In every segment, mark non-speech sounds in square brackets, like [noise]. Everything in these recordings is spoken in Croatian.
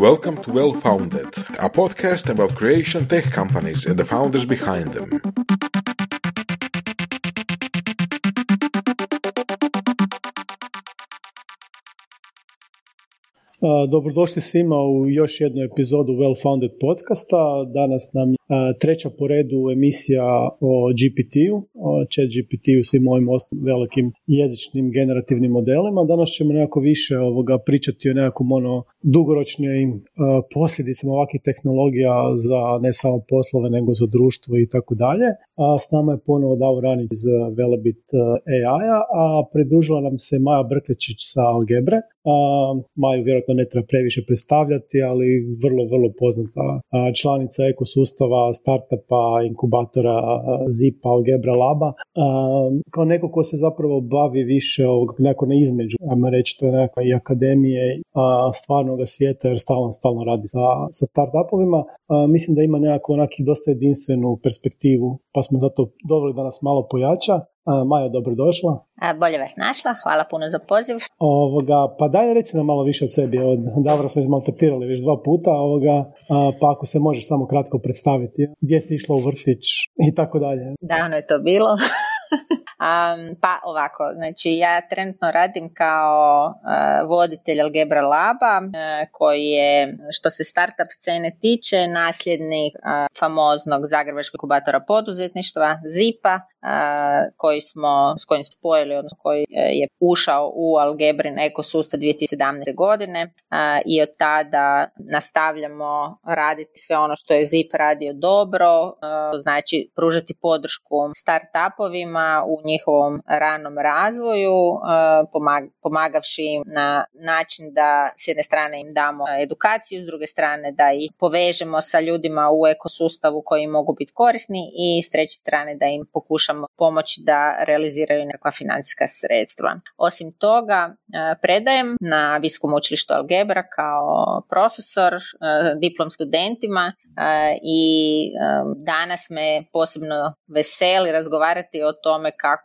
Welcome to Well Founded, a podcast about creation tech companies and the founders behind them. Uh, dobrodošli svima u još jednu epizodu Well Founded podcasta. Danas nam treća po redu emisija o GPT-u, o chat GPT-u, svim ovim velikim jezičnim generativnim modelima. Danas ćemo nekako više ovoga pričati o nekakvom ono dugoročnim posljedicama ovakvih tehnologija za ne samo poslove nego za društvo i tako dalje. A s nama je ponovo Davor Ranić iz Velebit AI-a, a pridružila nam se Maja Brklečić sa Algebre. A, Maju vjerojatno ne treba previše predstavljati, ali vrlo, vrlo poznata članica ekosustava startupa, inkubatora Zipa, Algebra Laba, kao neko ko se zapravo bavi više ovog nekako na između, ajmo reći to je nekakva i akademije stvarnog svijeta jer stalno, stalno radi sa, sa startupovima. Mislim da ima nekako onaki dosta jedinstvenu perspektivu, pa smo zato doveli da nas malo pojača. Maja, dobrodošla. Bolje vas našla, hvala puno za poziv. Ovoga, pa daj reci nam malo više od sebi. Od Davora smo izmaltretirali već dva puta, ovoga, pa ako se možeš samo kratko predstaviti. Gdje si išla u vrtić i tako dalje. Davno je to bilo. [laughs] Um, pa ovako, znači ja trenutno radim kao uh, voditelj Algebra Laba uh, koji je što se startup scene tiče nasljednik uh, famoznog zagrebačkog inkubatora poduzetništva ZIPA koji smo, s kojim spojili, odnosno koji je ušao u Algebrin ekosustav 2017. godine i od tada nastavljamo raditi sve ono što je ZIP radio dobro, znači pružati podršku startupovima u njihovom ranom razvoju, pomagavši im na način da s jedne strane im damo edukaciju, s druge strane da ih povežemo sa ljudima u ekosustavu koji mogu biti korisni i s treće strane da im pokušamo pomoći da realiziraju nekakva financijska sredstva. Osim toga, predajem na Viskom učilištu Algebra kao profesor diplom studentima i danas me posebno veseli razgovarati o tome kako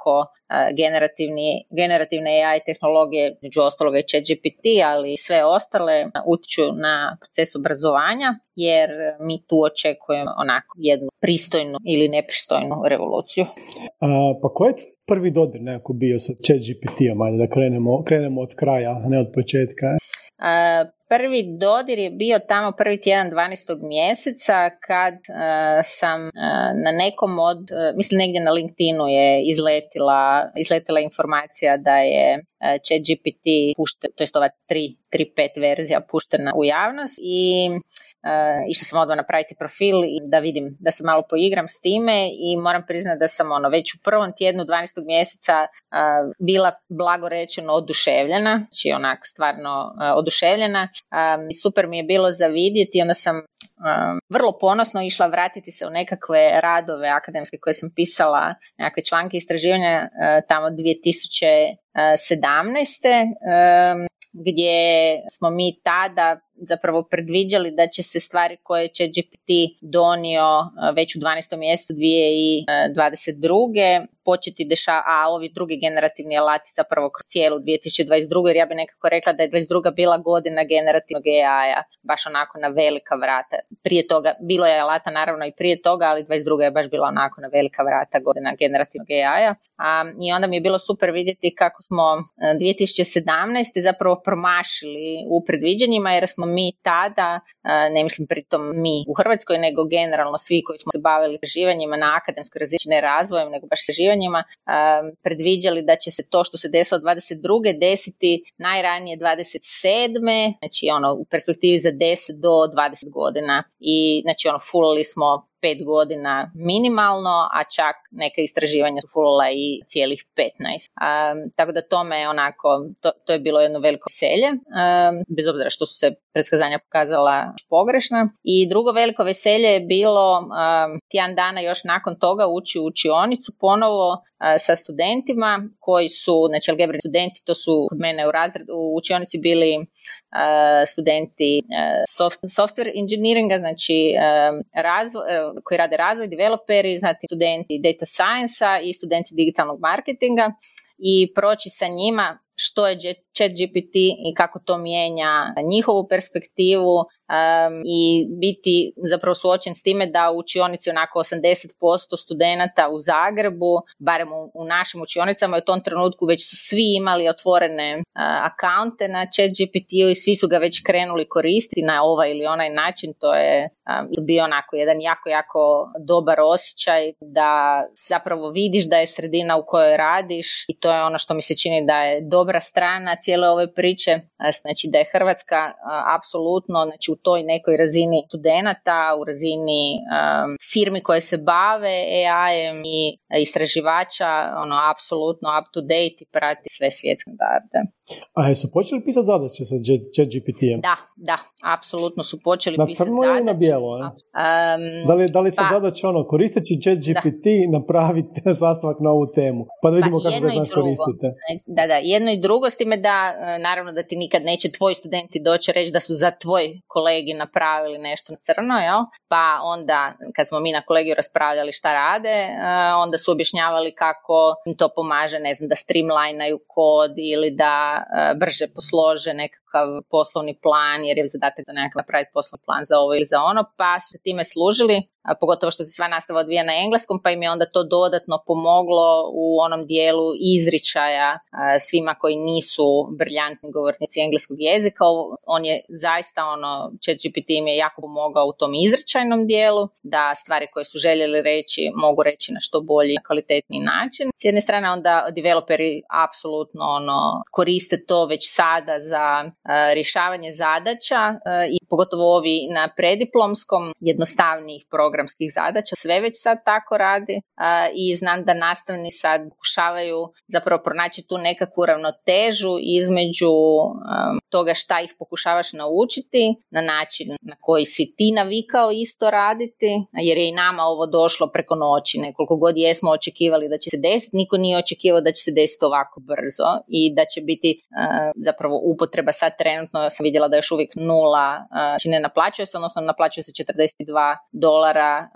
generativni, generativne AI tehnologije, među ostaloga i ChatGPT, ali i sve ostale utječu na proces obrazovanja, jer mi tu očekujemo onako jednu pristojnu ili nepristojnu revoluciju. A, pa ko je prvi dodir nekako bio sa ChatGPT-om, da krenemo, krenemo od kraja, ne od početka? Prvi dodir je bio tamo prvi tjedan 12. mjeseca kad sam na nekom od, mislim negdje na LinkedInu je izletila, izletila informacija da je ChatGPT pušten, to je ova 3.5 verzija puštena u javnost i išla sam odmah napraviti profil i da vidim, da se malo poigram s time i moram priznati da sam ono već u prvom tjednu 12. mjeseca uh, bila blago rečeno oduševljena, znači onak stvarno uh, oduševljena. Super mi je bilo za vidjeti onda sam vrlo ponosno išla vratiti se u nekakve radove akademske koje sam pisala, nekakve članke istraživanja tamo 2017. gdje smo mi tada zapravo predviđali da će se stvari koje će GPT donio već u 12. mjesecu 2022 početi dešavati, a ovi drugi generativni alati zapravo kroz cijelu 2022. jer ja bih nekako rekla da je 2022. bila godina generativnog AI-a, baš onako na velika vrata. Prije toga, bilo je alata naravno i prije toga, ali 2022. je baš bila onako na velika vrata godina generativnog AI-a. I onda mi je bilo super vidjeti kako smo 2017. E, zapravo promašili u predviđanjima jer smo mi tada, ne mislim pritom mi u Hrvatskoj, nego generalno svi koji smo se bavili istraživanjima na akademskoj razini, ne razvojem, nego baš istraživanjima predviđali da će se to što se desilo 22. desiti najranije 27. Znači ono u perspektivi za 10 do 20 godina i znači ono fulali smo pet godina minimalno, a čak neke istraživanja su fulala i cijelih 15. Um, tako da tome onako, to, to je bilo jedno veliko veselje, um, bez obzira što su se predskazanja pokazala pogrešna. I drugo veliko veselje je bilo um, tjedan dana još nakon toga ući u učionicu ponovo sa studentima koji su, znači algebrini studenti, to su kod mene u, razred, u učionici bili uh, studenti uh, software engineeringa, znači razvo, koji rade razvoj, developeri, znači studenti data science i studenti digitalnog marketinga i proći sa njima što je chat GPT i kako to mijenja njihovu perspektivu um, i biti zapravo suočen s time da u učionici onako 80% studenata u Zagrebu, barem u, u našim učionicama, u tom trenutku već su svi imali otvorene uh, akaunte na chat GPT-u i svi su ga već krenuli koristiti na ovaj ili onaj način, to je um, bio onako jedan jako, jako dobar osjećaj da zapravo vidiš da je sredina u kojoj radiš i to je ono što mi se čini da je dobra strana cijele ove priče, znači da je Hrvatska apsolutno znači u toj nekoj razini studenata, u razini um, firmi koje se bave AI-em i istraživača, ono, apsolutno up to date i prati sve svjetske standarde. A jesu počeli pisati zadaće sa chat GPT-em? Da, da, apsolutno su počeli na pisati zadaće. Na na bijelo? Um, da li, da li se pa, zadaća ono, koristeći chat GPT da. napraviti [laughs] sastavak na ovu temu? Pa da vidimo pa, kako ga znaš koristite. Da, da, jedno i drugo s time da, e, naravno da ti nikad neće tvoji studenti doći reći da su za tvoj kolegi napravili nešto na crno, jel? Pa onda, kad smo mi na kolegiju raspravljali šta rade, e, onda su objašnjavali kako im to pomaže, ne znam, da streamlinaju kod ili da E, brže poslože nekakav poslovni plan jer je zadatak da nekakav napraviti poslovni plan za ovo ili za ono, pa su se time služili pogotovo što se sva nastava odvija na engleskom, pa im je onda to dodatno pomoglo u onom dijelu izričaja svima koji nisu briljantni govornici engleskog jezika. On je zaista ono, ChatGPT im je jako pomogao u tom izričajnom dijelu, da stvari koje su željeli reći mogu reći na što bolji, kvalitetni način. S jedne strane onda developeri apsolutno ono, koriste to već sada za rješavanje zadaća i pogotovo ovi na prediplomskom jednostavnijih programskih zadaća, sve već sad tako radi i znam da nastavni sad pokušavaju zapravo pronaći tu nekakvu ravnotežu između toga šta ih pokušavaš naučiti na način na koji si ti navikao isto raditi, jer je i nama ovo došlo preko noći, nekoliko god jesmo očekivali da će se desiti, niko nije očekivao da će se desiti ovako brzo i da će biti zapravo upotreba sad trenutno, sam vidjela da još uvijek nula, znači ne naplaćuje se, odnosno naplaćuje se 42 dolara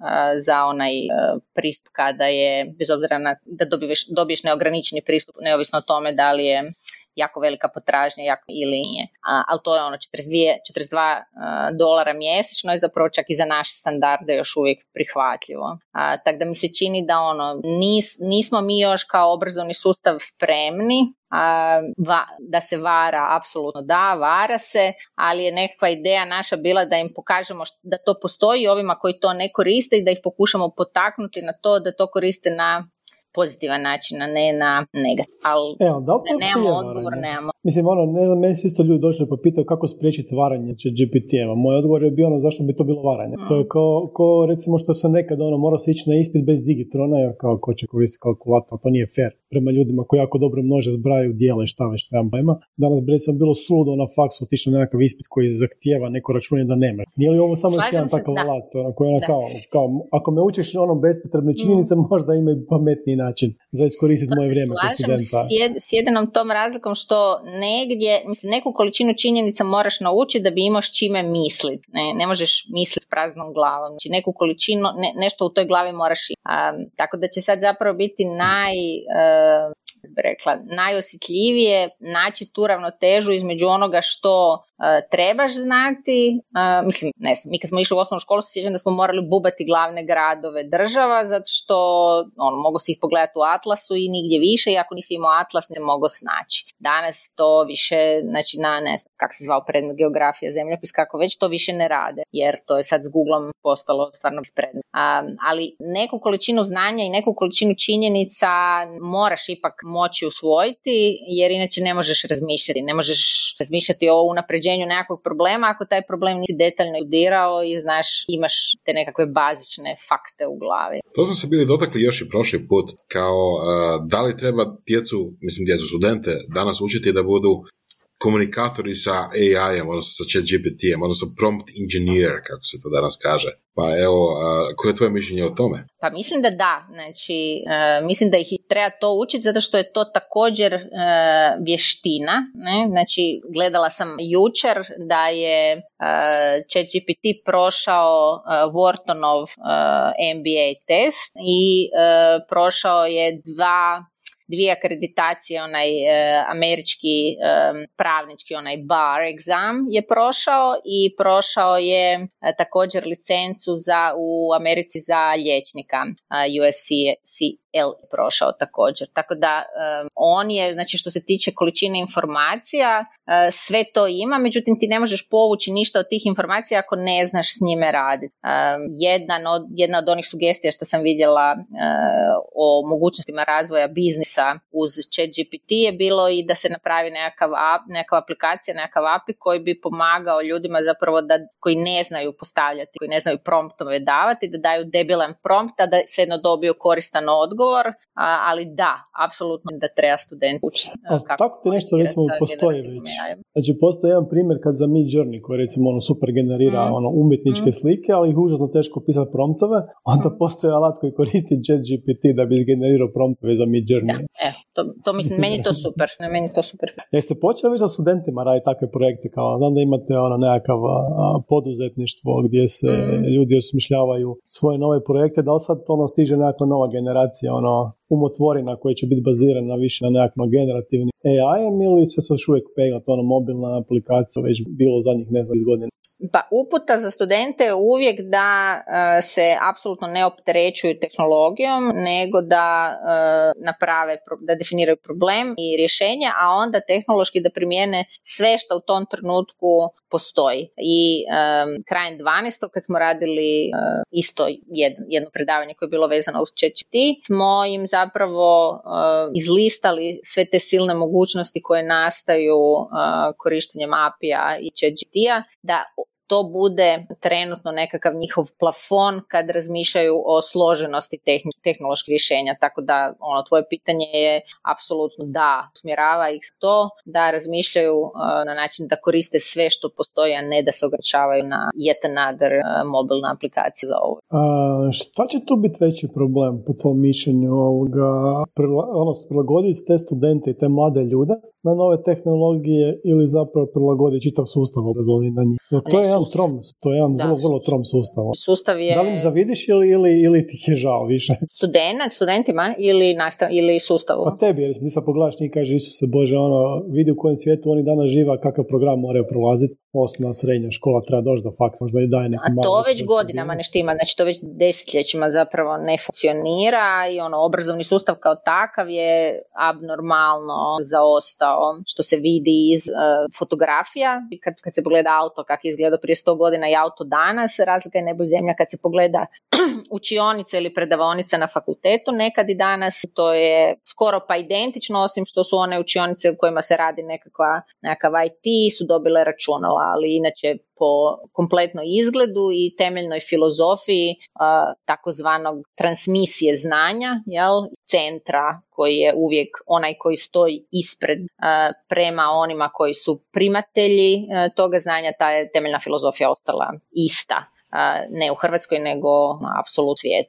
za onaj e, pristup kada je, bez obzira na da dobiješ, dobiješ neograničeni pristup, neovisno o tome da li je jako velika potražnja jako, ili nije. A, ali to je ono 42, 42 dolara mjesečno je zapravo čak i za naše standarde još uvijek prihvatljivo. A, tako da mi se čini da ono nis, nismo mi još kao obrazovni sustav spremni a, va, da se vara, apsolutno da, vara se, ali je nekakva ideja naša bila da im pokažemo da to postoji ovima koji to ne koriste i da ih pokušamo potaknuti na to da to koriste na pozitivan način, a ne na negativ. Ali Evo, da li nemamo odgovor, nemamo. Mislim, ono, ne znam, meni su isto ljudi došli pa pitaju kako spriječiti varanje će GPT-eva. Moj odgovor je bio ono zašto bi to bilo varanje. To je kao, ko, recimo što se nekad ono mora se ići na ispit bez digitrona, jer kao ko će koristiti kalkulator, to nije fair prema ljudima koji jako dobro množe zbraju dijela i šta već trebam pojma. Danas bi recimo bilo suludo na faksu otišao na nekakav ispit koji zahtijeva neko računje da nema. Nije li ovo samo još jedan takav alat? Ono, koji ono, kao, kao, ako me učiš onom bespotrebne činjenice, mm. možda ima i pametniji način za iskoristiti moje vrijeme studenta. S, s jedinom tom razlikom što negdje, mislim, neku količinu činjenica moraš naučiti da bi imaš čime misliti. Ne, ne možeš misliti s praznom glavom. Znači neku količinu, ne, nešto u toj glavi moraš imati. tako da će sad zapravo biti naj... Uh, rekla, najosjetljivije naći tu ravnotežu između onoga što E, trebaš znati, uh, mislim, ne znam, mi kad smo išli u osnovnu školu se sjećam da smo morali bubati glavne gradove država, zato što ono, mogu si ih pogledati u atlasu i nigdje više i ako nisi imao atlas ne mogu snaći. Danas to više, znači na, ne znam, kako se zvao predmet geografija, zemljopis, kako već to više ne rade, jer to je sad s Googlom postalo stvarno predmet. Um, ali neku količinu znanja i neku količinu činjenica moraš ipak moći usvojiti, jer inače ne možeš razmišljati, ne možeš razmišljati o unapređenju nekakvog problema ako taj problem nisi detaljno udirao i znaš imaš te nekakve bazične fakte u glavi. To smo se bili dotakli još i prošli put kao uh, da li treba djecu, mislim djecu studente danas učiti da budu komunikatori sa AI-em, odnosno sa chat GPT-em, odnosno prompt engineer, kako se to danas kaže. Pa evo, koje je tvoje mišljenje o tome? Pa mislim da da, znači e, mislim da ih treba to učiti zato što je to također e, vještina, ne? znači gledala sam jučer da je e, ChatGPT prošao Whartonov MBA test i prošao je dva dvije akreditacije, onaj američki pravnički, onaj bar exam je prošao i prošao je također licencu za u Americi za liječnika USC L prošao također. Tako da on je, znači što se tiče količine informacija, e, sve to ima, međutim ti ne možeš povući ništa od tih informacija ako ne znaš s njime raditi. Jedna od, jedna od onih sugestija što sam vidjela e, o mogućnostima razvoja biznisa uz ChatGPT je bilo i da se napravi nekakav, nekakva aplikacija, nekakav API koji bi pomagao ljudima zapravo da, koji ne znaju postavljati, koji ne znaju promptove davati, da daju debilan prompt, a da svejedno dobiju koristan odgovor, ali da, apsolutno da treba student učiti. Tako ti nešto recimo postoji već. Znači postoji jedan primjer kad za Mid Journey koji recimo ono super generira mm. ono umjetničke mm. slike, ali ih užasno teško pisati promptove, onda mm. postoji alat koji koristi GPT da bi izgenerirao promptove za Mid Journey. Da, e, to, to mislim, meni to super, ne, meni to super. Jeste počeli već sa studentima raditi takve projekte kao, znam da imate ono nekakav poduzetništvo gdje se mm. ljudi osmišljavaju svoje nove projekte, da li sad ono stiže nekakva nova generacija ono umotvorina koja će biti bazirana više na nekakvom generativnim AI-em ili se još uvijek pegla ono mobilna aplikacija već bilo zadnjih ne znam iz godina? Pa uputa za studente je uvijek da e, se apsolutno ne opterećuju tehnologijom, nego da uh, naprave, da definiraju problem i rješenja, a onda tehnološki da primijene sve što u tom trenutku postoji. I um, krajem 12. kad smo radili e, isto jedno, jedno predavanje koje je bilo vezano uz ChatGPT, smo im zapravo izlistali sve te silne mogućnosti koje nastaju korištenjem API-a i ChatGPT-a, da to bude trenutno nekakav njihov plafon kad razmišljaju o složenosti tehnoloških rješenja. Tako da ono tvoje pitanje je apsolutno da, usmjerava ih to da razmišljaju uh, na način da koriste sve što postoji, a ne da se ograničavaju na yet another uh, mobilna aplikacija za ovo. A, šta će tu biti veći problem po tvom mišljenju ovoga, ono, prilagoditi te studente i te mlade ljude na nove tehnologije ili zapravo prilagoditi čitav sustav obrazovanja na njih? To je jedan trom, to je jedan vrlo, vrlo trom sustav. Sustav je... Da li zavidiš ili, ili, ili ti je žao više? [laughs] Student, studentima ili, nastav, ili sustavu? Pa tebi, jer ti sad pogledaš njih kaže Isuse Bože, ono, vidi u kojem svijetu oni danas živa, kakav program moraju prolaziti osnovna srednja škola treba doći do faksa, možda i daje neku A to već godinama ne štima, znači to već desetljećima zapravo ne funkcionira i ono obrazovni sustav kao takav je abnormalno zaostao što se vidi iz uh, fotografija. Kad, kad se pogleda auto kak je izgledao prije sto godina i auto danas, razlika je nebo zemlja. Kad se pogleda [clears throat] učionica ili predavaonica na fakultetu nekad i danas to je skoro pa identično osim što su one učionice u kojima se radi nekakva, nekakav IT su dobile računala ali inače po kompletnoj izgledu i temeljnoj filozofiji takozvanog transmisije znanja, jel, centra koji je uvijek onaj koji stoji ispred prema onima koji su primatelji toga znanja, ta je temeljna filozofija ostala ista ne u Hrvatskoj nego apsolut svijet.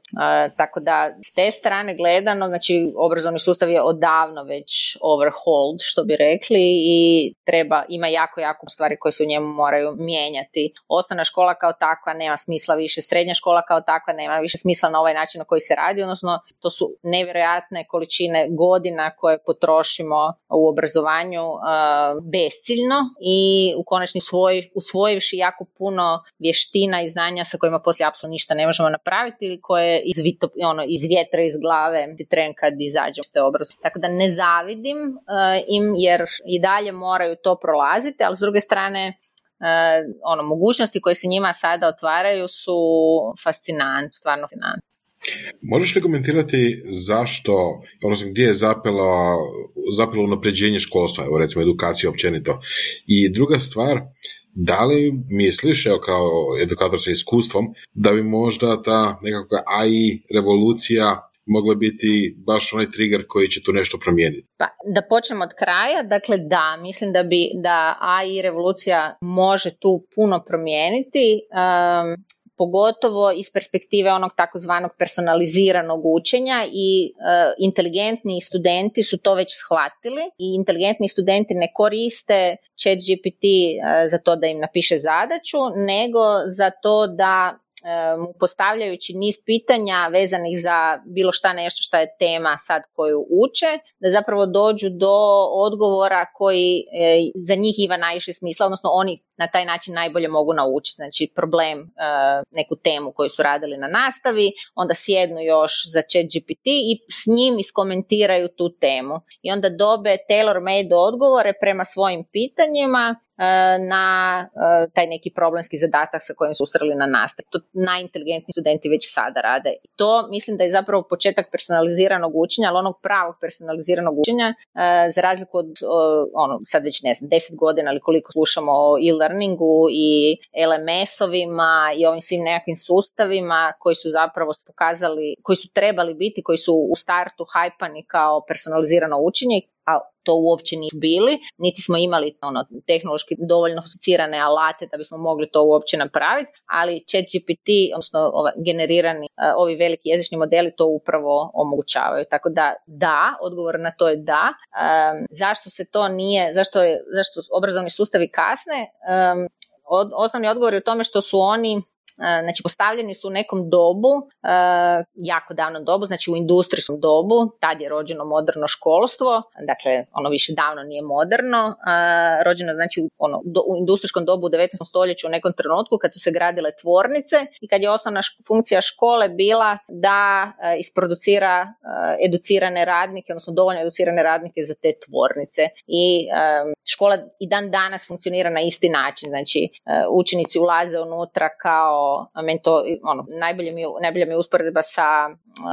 Tako da s te strane gledano, znači obrazovni sustav je odavno već overhauled što bi rekli i treba, ima jako, jako stvari koje se u njemu moraju mijenjati. Osnovna škola kao takva nema smisla više, srednja škola kao takva nema više smisla na ovaj način na koji se radi, odnosno to su nevjerojatne količine godina koje potrošimo u obrazovanju besciljno i u konačni svoj, usvojivši jako puno vještina i znanja znanja sa kojima poslije apsolutno ništa ne možemo napraviti ili koje iz, vito, ono, iz vjetra, iz glave ti tren kad izađem s te Tako da ne zavidim uh, im jer i dalje moraju to prolaziti, ali s druge strane uh, ono, mogućnosti koje se njima sada otvaraju su fascinantne, stvarno fascinantne. Možeš li komentirati zašto, odnosno gdje je zapelo, zapelo napređenje školstva, evo recimo edukacija općenito. I druga stvar, da li misliš, evo kao edukator sa iskustvom, da bi možda ta nekakva AI revolucija mogla biti baš onaj trigger koji će tu nešto promijeniti? Pa, da počnemo od kraja, dakle da, mislim da bi da AI revolucija može tu puno promijeniti. Um, pogotovo iz perspektive onog takozvanog personaliziranog učenja i e, inteligentni studenti su to već shvatili i inteligentni studenti ne koriste chat GPT e, za to da im napiše zadaću, nego za to da mu postavljajući niz pitanja vezanih za bilo šta nešto šta je tema sad koju uče, da zapravo dođu do odgovora koji e, za njih ima najviše smisla, odnosno oni na taj način najbolje mogu naučiti. Znači problem, e, neku temu koju su radili na nastavi, onda sjednu još za chat GPT i s njim iskomentiraju tu temu. I onda dobe tailor-made odgovore prema svojim pitanjima na e, taj neki problemski zadatak sa kojim su usrali na nastav. To najinteligentniji studenti već sada rade. I to mislim da je zapravo početak personaliziranog učenja, ali onog pravog personaliziranog učenja, e, za razliku od ono, sad već ne znam, deset godina ili koliko slušamo o e-learningu i LMS-ovima i ovim svim nekakvim sustavima koji su zapravo pokazali, koji su trebali biti, koji su u startu hajpani kao personalizirano učenje a to uopće nisu bili, niti smo imali ono, tehnološki dovoljno sofisticirane alate da bismo mogli to uopće napraviti, ali ChatGPT, odnosno ova, generirani ovi veliki jezični modeli to upravo omogućavaju. Tako da da, odgovor na to je da. zašto se to nije, zašto, je, zašto obrazovni sustavi kasne? Um, od, osnovni odgovor je u tome što su oni E, znači postavljeni su u nekom dobu, e, jako davno dobu, znači u industrijskom dobu, tad je rođeno moderno školstvo, dakle ono više davno nije moderno, e, rođeno znači ono, u industrijskom dobu u 19. stoljeću u nekom trenutku kad su se gradile tvornice i kad je osnovna funkcija škole bila da isproducira educirane radnike, odnosno dovoljno educirane radnike za te tvornice i škola i dan danas funkcionira na isti način, znači učenici ulaze unutra kao meni to, ono, najbolje mi, najbolje mi je usporedba sa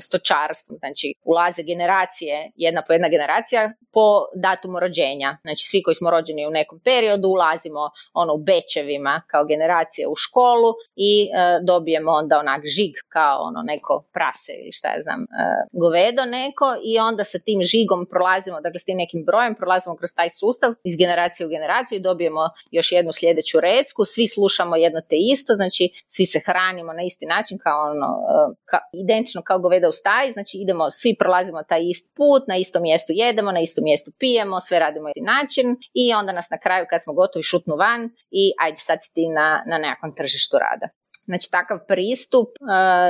stočarstvom, znači ulaze generacije, jedna po jedna generacija po datumu rođenja, znači svi koji smo rođeni u nekom periodu ulazimo ono u bečevima kao generacije u školu i e, dobijemo onda onak žig kao ono neko prase ili šta ja znam, e, govedo neko i onda sa tim žigom prolazimo, dakle s tim nekim brojem prolazimo kroz taj sustav iz generacije u generaciju i dobijemo još jednu sljedeću recku, svi slušamo jedno te isto, znači svi se hranimo na isti način kao ono, e, identično kao goveda u staji, znači idemo, svi prolazimo taj isti put, na istom mjestu jedemo, na istom mjestu pijemo, sve radimo isti način i onda nas na kraju kad smo gotovi šutnu van i ajde sad si ti na, na nekakvom tržištu rada. Znači takav pristup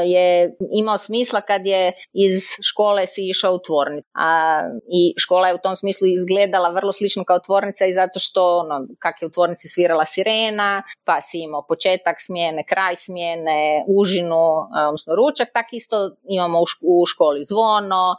je imao smisla kad je iz škole si išao u tvornicu. A, I škola je u tom smislu izgledala vrlo slično kao tvornica i zato što ono, kak je u tvornici svirala sirena, pa si imao početak smjene, kraj smjene, užinu, odnosno ručak, tak isto imamo u, školi zvono,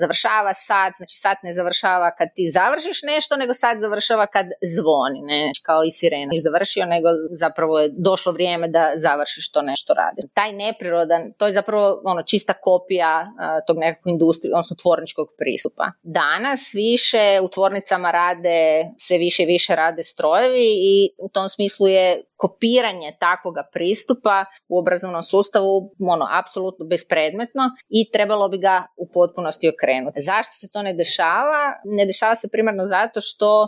završava sat, znači sat ne završava kad ti završiš nešto, nego sat završava kad zvoni, ne znači, kao i sirena. Niš završio, nego zapravo je došlo vrijeme da završiš što nešto radi. Taj neprirodan, to je zapravo ono čista kopija tog nekakvog industrije, odnosno tvorničkog pristupa. Danas više u tvornicama rade, sve više i više rade strojevi i u tom smislu je kopiranje takvoga pristupa u obrazovnom sustavu ono apsolutno bespredmetno i trebalo bi ga u potpunosti okrenuti. Zašto se to ne dešava? Ne dešava se primarno zato što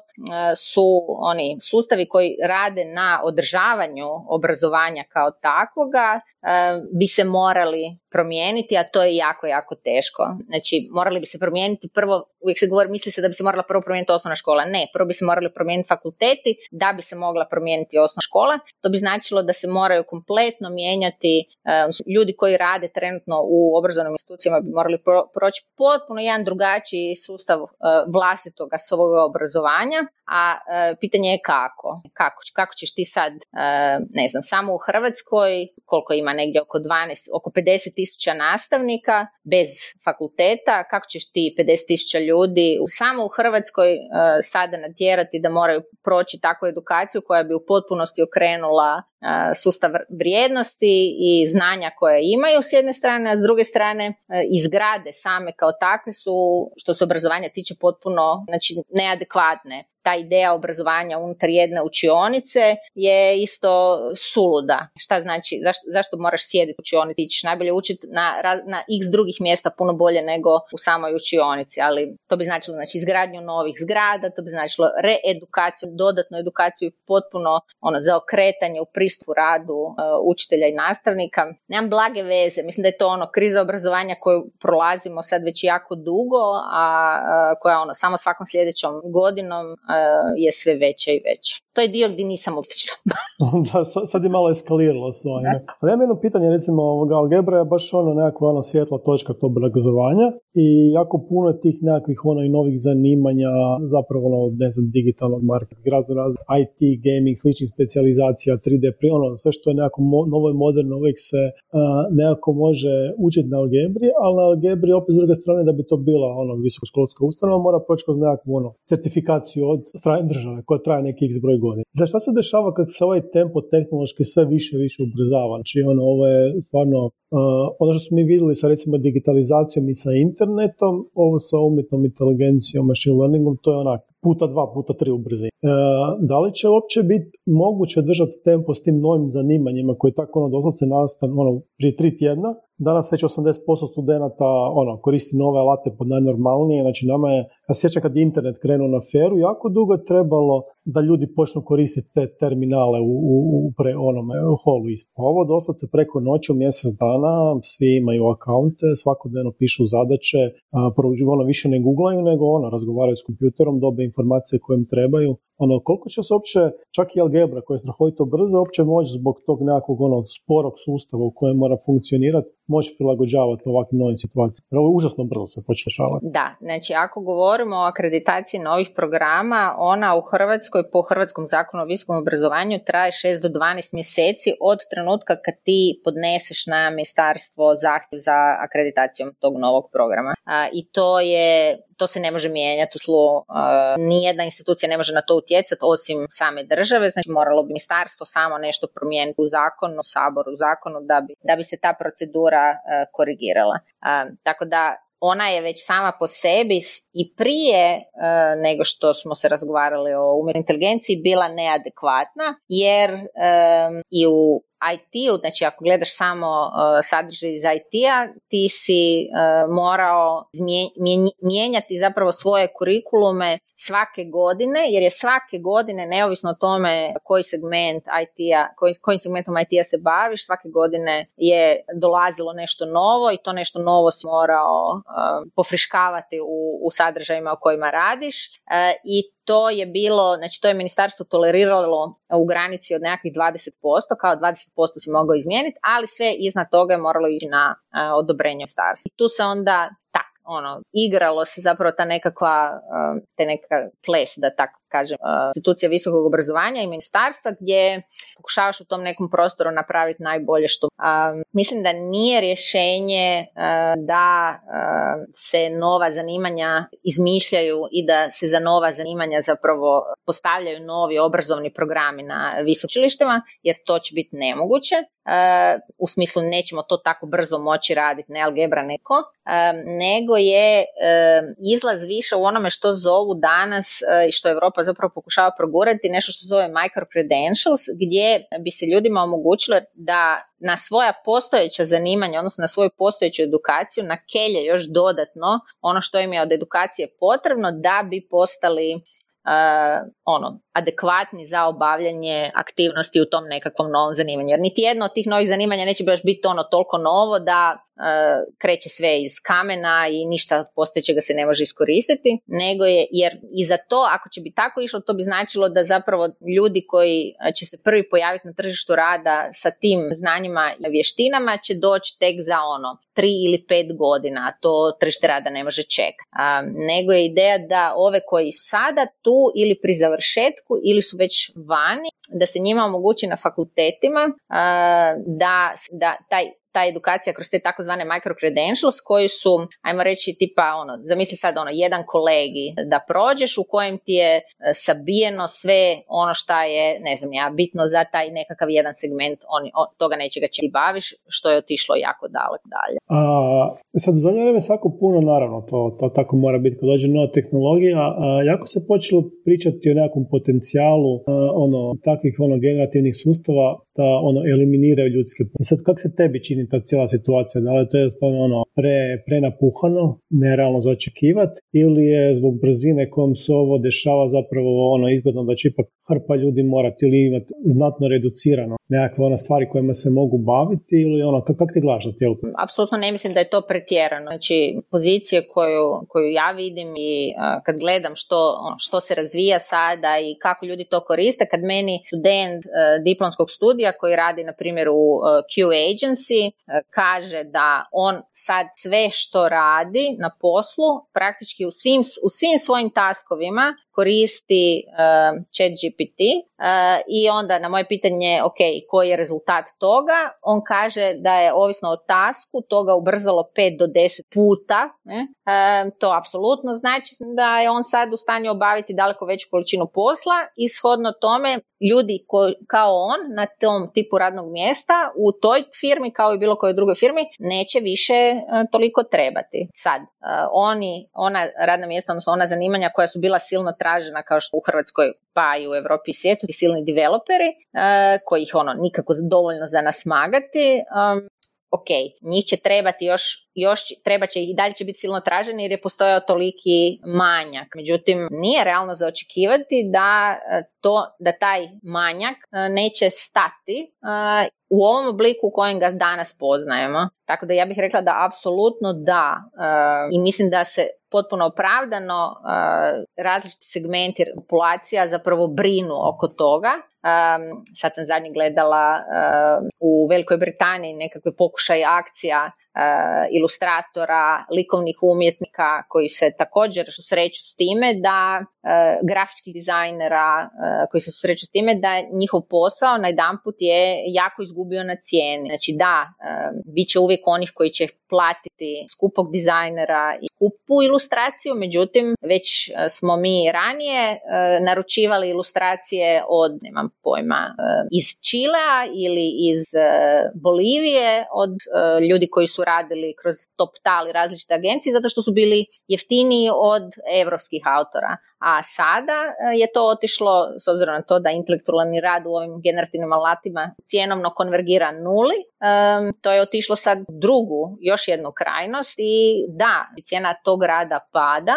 su oni sustavi koji rade na održavanju obrazovanja kao takvoga bi se morali promijeniti, a to je jako, jako teško. Znači, morali bi se promijeniti prvo, uvijek se govori, misli se da bi se morala prvo promijeniti osnovna škola. Ne, prvo bi se morali promijeniti fakulteti da bi se mogla promijeniti osnovna škola. To bi značilo da se moraju kompletno mijenjati ljudi koji rade trenutno u obrazovnim institucijama bi morali proći potpuno jedan drugačiji sustav uh, vlastitog svog obrazovanja, a pitanje je kako. kako. Kako ćeš ti sad, ne znam, samo u Hrvatskoj, koliko ima negdje oko 12, oko 50 tisuća nastavnika bez fakulteta, kako ćeš ti 50 tisuća ljudi samo u Hrvatskoj sada natjerati da moraju proći takvu edukaciju koja bi u potpunosti okrenula uh, sustav vrijednosti i znanja koje imaju s jedne strane, a s druge strane uh, izgrade same kao takve su, što se obrazovanja tiče potpuno znači, neadekvatne ta ideja obrazovanja unutar jedne učionice je isto suluda. Šta znači, zašto, zašto moraš sjediti u učionici? Ići najbolje učiti na, na x drugih mjesta puno bolje nego u samoj učionici, ali to bi značilo znači, izgradnju novih zgrada, to bi značilo reedukaciju, dodatnu edukaciju potpuno ono, za okretanje u pristupu radu uh, učitelja i nastavnika. Nemam blage veze, mislim da je to ono kriza obrazovanja koju prolazimo sad već jako dugo, a uh, koja ono samo svakom sljedećom godinom je sve veća i veća. To je dio gdje nisam uspješna. [laughs] da, sad je malo eskaliralo s ovim. Ali ja jedno pitanje, recimo, ovoga, algebra je baš ono nekakva ono svjetla točka tog obrazovanja i jako puno je tih nekakvih ono i novih zanimanja, zapravo ono, ne znam, digitalnog marketinga, razno razne IT, gaming, sličnih specijalizacija, 3D, pri, ono, sve što je nekako mo, novo i moderno, uvijek se uh, nekako može učiti na algebri, ali na algebri opet s druge strane da bi to bila ono visokoškolska ustanova mora proći kroz nekakvu ono, certifikaciju od strane države koja traje neki x broj godina. Za što se dešava kad se ovaj tempo tehnološki sve više i više ubrzava? Znači ono, ovo je stvarno uh, ono što smo mi vidjeli sa recimo digitalizacijom i sa internetom, ovo sa umjetnom inteligencijom, machine learningom, to je onak puta dva, puta tri u brzini. E, da li će uopće biti moguće držati tempo s tim novim zanimanjima koji tako ono doslovce nastan ono, prije tri tjedna Danas već 80% studenata ono, koristi nove alate pod najnormalnije, znači nama je, ja sjećam kad je internet krenuo na feru, jako dugo je trebalo da ljudi počnu koristiti te terminale u, u, u pre, onome, u holu Ovo doslovce preko noći u mjesec dana, svi imaju akaunte, svakodnevno pišu zadaće, prvo ono više ne googlaju, nego ono, razgovaraju s kompjuterom, dobe informacije koje trebaju. Ono, koliko će se uopće, čak i algebra koja je strahovito brza, uopće moći zbog tog nekakvog ono, sporog sustava u kojem mora funkcionirati, moći prilagođavati ovakvim novim situacijama. Ovo je užasno brzo se počne Da, znači ako govorimo o akreditaciji novih programa, ona u Hrvatskoj po Hrvatskom zakonu o visokom obrazovanju traje 6 do 12 mjeseci od trenutka kad ti podneseš na ministarstvo zahtjev za akreditacijom tog novog programa. A, I to je to se ne može mijenjati u slu, uh, nijedna institucija ne može na to utjecati osim same države, znači moralo bi ministarstvo samo nešto promijeniti u zakonu, u saboru, u zakonu da bi, da bi se ta procedura uh, korigirala. Uh, tako da ona je već sama po sebi i prije uh, nego što smo se razgovarali o umjetnoj inteligenciji bila neadekvatna jer um, i u IT-u, znači ako gledaš samo uh, sadržaj iz IT-a, ti si uh, morao mijenjati zapravo svoje kurikulume svake godine, jer je svake godine, neovisno o tome koji segment IT-a, koji, kojim segmentom IT-a se baviš, svake godine je dolazilo nešto novo i to nešto novo si morao uh, pofriškavati u, u sadržajima o kojima radiš uh, i to je bilo, znači to je ministarstvo toleriralo u granici od nekakvih 20%, kao 20% si mogao izmijeniti, ali sve iznad toga je moralo ići na uh, odobrenje starstva. Tu se onda tak, ono, igralo se zapravo ta nekakva, uh, te neka ples, da tako kažem, uh, institucija visokog obrazovanja i ministarstva gdje pokušavaš u tom nekom prostoru napraviti najbolje što. Mislim da nije rješenje uh, da uh, se nova zanimanja izmišljaju i da se za nova zanimanja zapravo postavljaju novi obrazovni programi na visočilištima, jer to će biti nemoguće. u smislu nećemo to tako brzo moći raditi, ne algebra neko, nego je izlaz više u onome što zovu danas i što Europa zapravo pokušava progurati nešto što zove micro credentials gdje bi se ljudima omogućilo da na svoja postojeća zanimanja, odnosno na svoju postojeću edukaciju nakelje još dodatno ono što im je od edukacije potrebno da bi postali uh, ono, adekvatni za obavljanje aktivnosti u tom nekakvom novom zanimanju. Jer niti jedno od tih novih zanimanja neće baš biti ono toliko novo da uh, kreće sve iz kamena i ništa od postojećega se ne može iskoristiti, nego je, jer i za to, ako će biti tako išlo, to bi značilo da zapravo ljudi koji će se prvi pojaviti na tržištu rada sa tim znanjima i vještinama će doći tek za ono tri ili pet godina, a to tržište rada ne može čekati. nego je ideja da ove koji sada tu ili pri završetku ili su već vani, da se njima omogući na fakultetima da, da taj ta edukacija kroz te takozvane micro credentials koji su, ajmo reći, tipa ono, zamisli sad ono, jedan kolegi da prođeš u kojem ti je e, sabijeno sve ono šta je, ne znam ja, bitno za taj nekakav jedan segment, on, toga nečega će baviš, što je otišlo jako daleko dalje. A, sad u zadnje vrijeme svako puno, naravno, to, to tako mora biti kad dođe nova tehnologija, a, jako se počelo pričati o nekakvom potencijalu ono, takvih ono, generativnih sustava da ono, eliminiraju ljudske. Sad, kako se tebi čini ta cijela situacija? Da li je to jednostavno ono, pre, prenapuhano, nerealno za očekivati ili je zbog brzine kojom se ovo dešava zapravo ono, izgledno da će ipak hrpa ljudi morati ili imati znatno reducirano nekakve ono stvari kojima se mogu baviti ili ono, kako ti gledaš na Apsolutno ne mislim da je to pretjerano. Znači, pozicije koju, koju ja vidim i kad gledam što, što se razvija sada i kako ljudi to koriste, kad meni student uh, diplomskog studija koji radi na primjer u uh, Q agency kaže da on sad sve što radi na poslu praktički u svim, u svim svojim taskovima koristi uh, chat GPT i onda na moje pitanje ok, koji je rezultat toga, on kaže da je ovisno o tasku toga ubrzalo 5 do 10 puta, ne? To apsolutno znači da je on sad u stanju obaviti daleko veću količinu posla i tome ljudi ko, kao on na tom tipu radnog mjesta u toj firmi kao i bilo kojoj drugoj firmi neće više toliko trebati. Sad, oni, ona radna mjesta, odnosno ona zanimanja koja su bila silno tražena kao što u Hrvatskoj pa i u Europi i svijetu, silni developeri uh, kojih ono nikako dovoljno za nas magati, um, ok, njih će trebati još, još treba će i dalje će biti silno traženi jer je postojao toliki manjak. Međutim, nije realno za očekivati da, to, da taj manjak neće stati u ovom obliku u kojem ga danas poznajemo. Tako da ja bih rekla da apsolutno da i mislim da se potpuno opravdano različiti segmenti populacija zapravo brinu oko toga sad sam zadnji gledala u Velikoj Britaniji nekakve pokušaj akcija ilustratora, likovnih umjetnika koji se također susreću s time da uh, grafičkih dizajnera uh, koji se susreću s time da njihov posao na put je jako izgubio na cijeni. Znači da, bit će uvijek onih koji će platiti skupog dizajnera i skupu ilustraciju, međutim već smo mi ranije naručivali ilustracije od, nemam pojma, iz Čilea ili iz Bolivije, od ljudi koji su radili kroz top tali različite agencije zato što su bili jeftiniji od europskih autora. A sada e, je to otišlo, s obzirom na to da intelektualni rad u ovim generativnim alatima cijenomno konvergira nuli, to je otišlo sad drugu, još jednu krajnost i da, cijena tog rada pada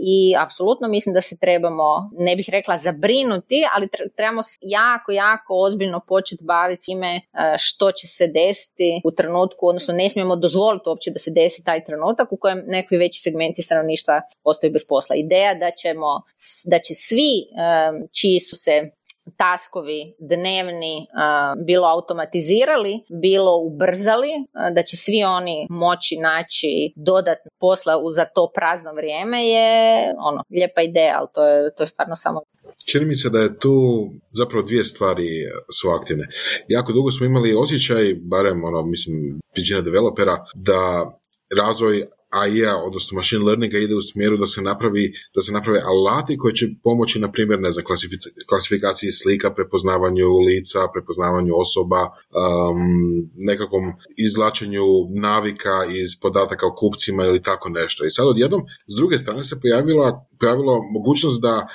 i apsolutno mislim da se trebamo, ne bih rekla zabrinuti, ali trebamo jako, jako ozbiljno početi baviti time što će se desiti u trenutku, odnosno ne smijemo dozvoliti uopće da se desi taj trenutak u kojem neki veći segmenti stanovništva ostaju bez posla. Ideja da ćemo, da će svi čiji su se taskovi dnevni bilo automatizirali, bilo ubrzali, da će svi oni moći naći dodatno posla za to prazno vrijeme je ono, lijepa ideja, ali to je, to je stvarno samo Čini mi se da je tu zapravo dvije stvari su aktivne. Jako dugo smo imali osjećaj, barem ono, mislim, većina developera, da razvoj AI-a, odnosno machine learninga ide u smjeru da se napravi, da se naprave alati koji će pomoći, na primjer, ne znam, klasifikaciji slika, prepoznavanju lica, prepoznavanju osoba, um, nekakvom izvlačenju navika iz podataka o kupcima ili tako nešto. I sad odjednom, s druge strane se pojavila, pojavila mogućnost da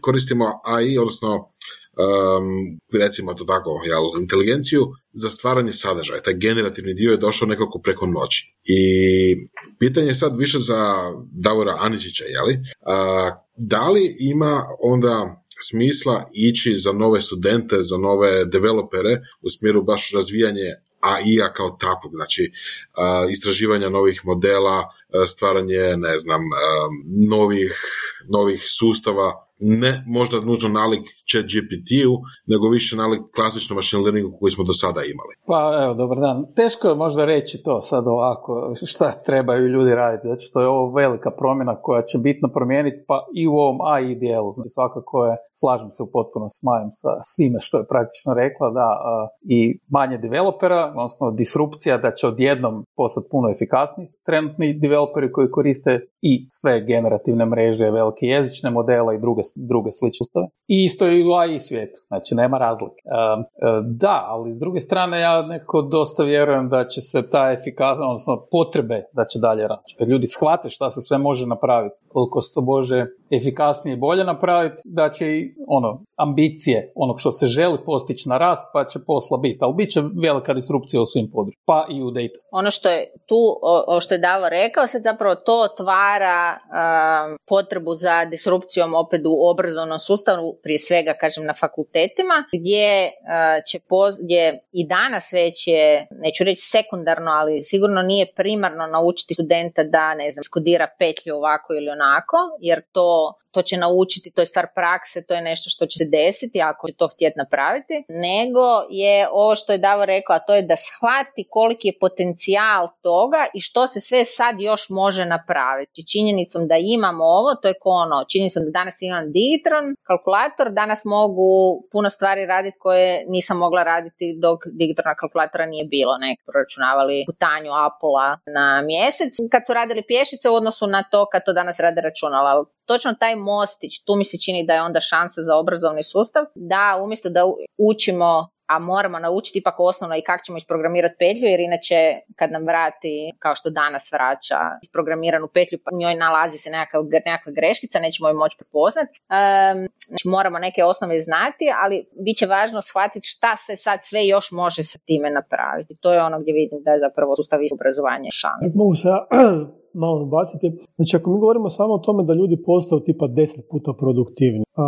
koristimo AI, odnosno um, recimo to tako, jel, inteligenciju za stvaranje sadržaja. Taj generativni dio je došao nekako preko noći. I pitanje je sad više za Davora Aničića, jeli? Uh, da li ima onda smisla ići za nove studente, za nove developere u smjeru baš razvijanje AI-a kao takvog, znači istraživanja novih modela, stvaranje, ne znam, novih, novih sustava ne možda nužno nalik chat GPT-u, nego više nalik klasičnom machine learningu koji smo do sada imali. Pa evo, dobar dan. Teško je možda reći to sad ovako, šta trebaju ljudi raditi, znači to je ovo velika promjena koja će bitno promijeniti, pa i u ovom AI dijelu, znači svakako je, slažem se u potpuno s Majom sa svime što je praktično rekla, da i manje developera, odnosno disrupcija da će odjednom postati puno efikasniji trenutni developeri koji koriste i sve generativne mreže, velike jezične modele i druge druge slične I isto je i u AI svijetu, znači nema razlike. E, da, ali s druge strane ja neko dosta vjerujem da će se ta efikasnost, odnosno potrebe da će dalje rasti. Kad ljudi shvate šta se sve može napraviti koliko se to može efikasnije i bolje napraviti, da će i ono, ambicije onog što se želi postići na rast, pa će posla biti. Ali bit će velika disrupcija u svim područjima, pa i u data. Ono što je tu, o, što je Davo rekao, se zapravo to otvara um, potrebu za disrupcijom opet u obrazovnom sustavu, prije svega kažem na fakultetima, gdje uh, će gdje i danas već je, neću reći sekundarno, ali sigurno nije primarno naučiti studenta da, ne znam, skodira petlju ovako ili onako, jer to to će naučiti, to je stvar prakse, to je nešto što će se desiti ako će to htjeti napraviti, nego je ovo što je Davo rekao, a to je da shvati koliki je potencijal toga i što se sve sad još može napraviti. Činjenicom da imamo ovo, to je ko ono, činjenicom da danas imam Digitron, kalkulator, danas mogu puno stvari raditi koje nisam mogla raditi dok Digitrona kalkulatora nije bilo, nek proračunavali putanju Apple na mjesec, kad su radili pješice u odnosu na to kad to danas rade računala točno taj mostić, tu mi se čini da je onda šansa za obrazovni sustav, da umjesto da učimo a moramo naučiti ipak osnovno i kako ćemo isprogramirati petlju, jer inače kad nam vrati, kao što danas vraća, isprogramiranu petlju, pa njoj nalazi se nekakva, nekakva greškica, nećemo ju moći prepoznati. Um, znači moramo neke osnove znati, ali bit će važno shvatiti šta se sad sve još može sa time napraviti. To je ono gdje vidim da je zapravo sustav obrazovanja šansa. Mogu se malo baciti. Znači, ako mi govorimo samo o tome da ljudi postaju tipa deset puta produktivni, a,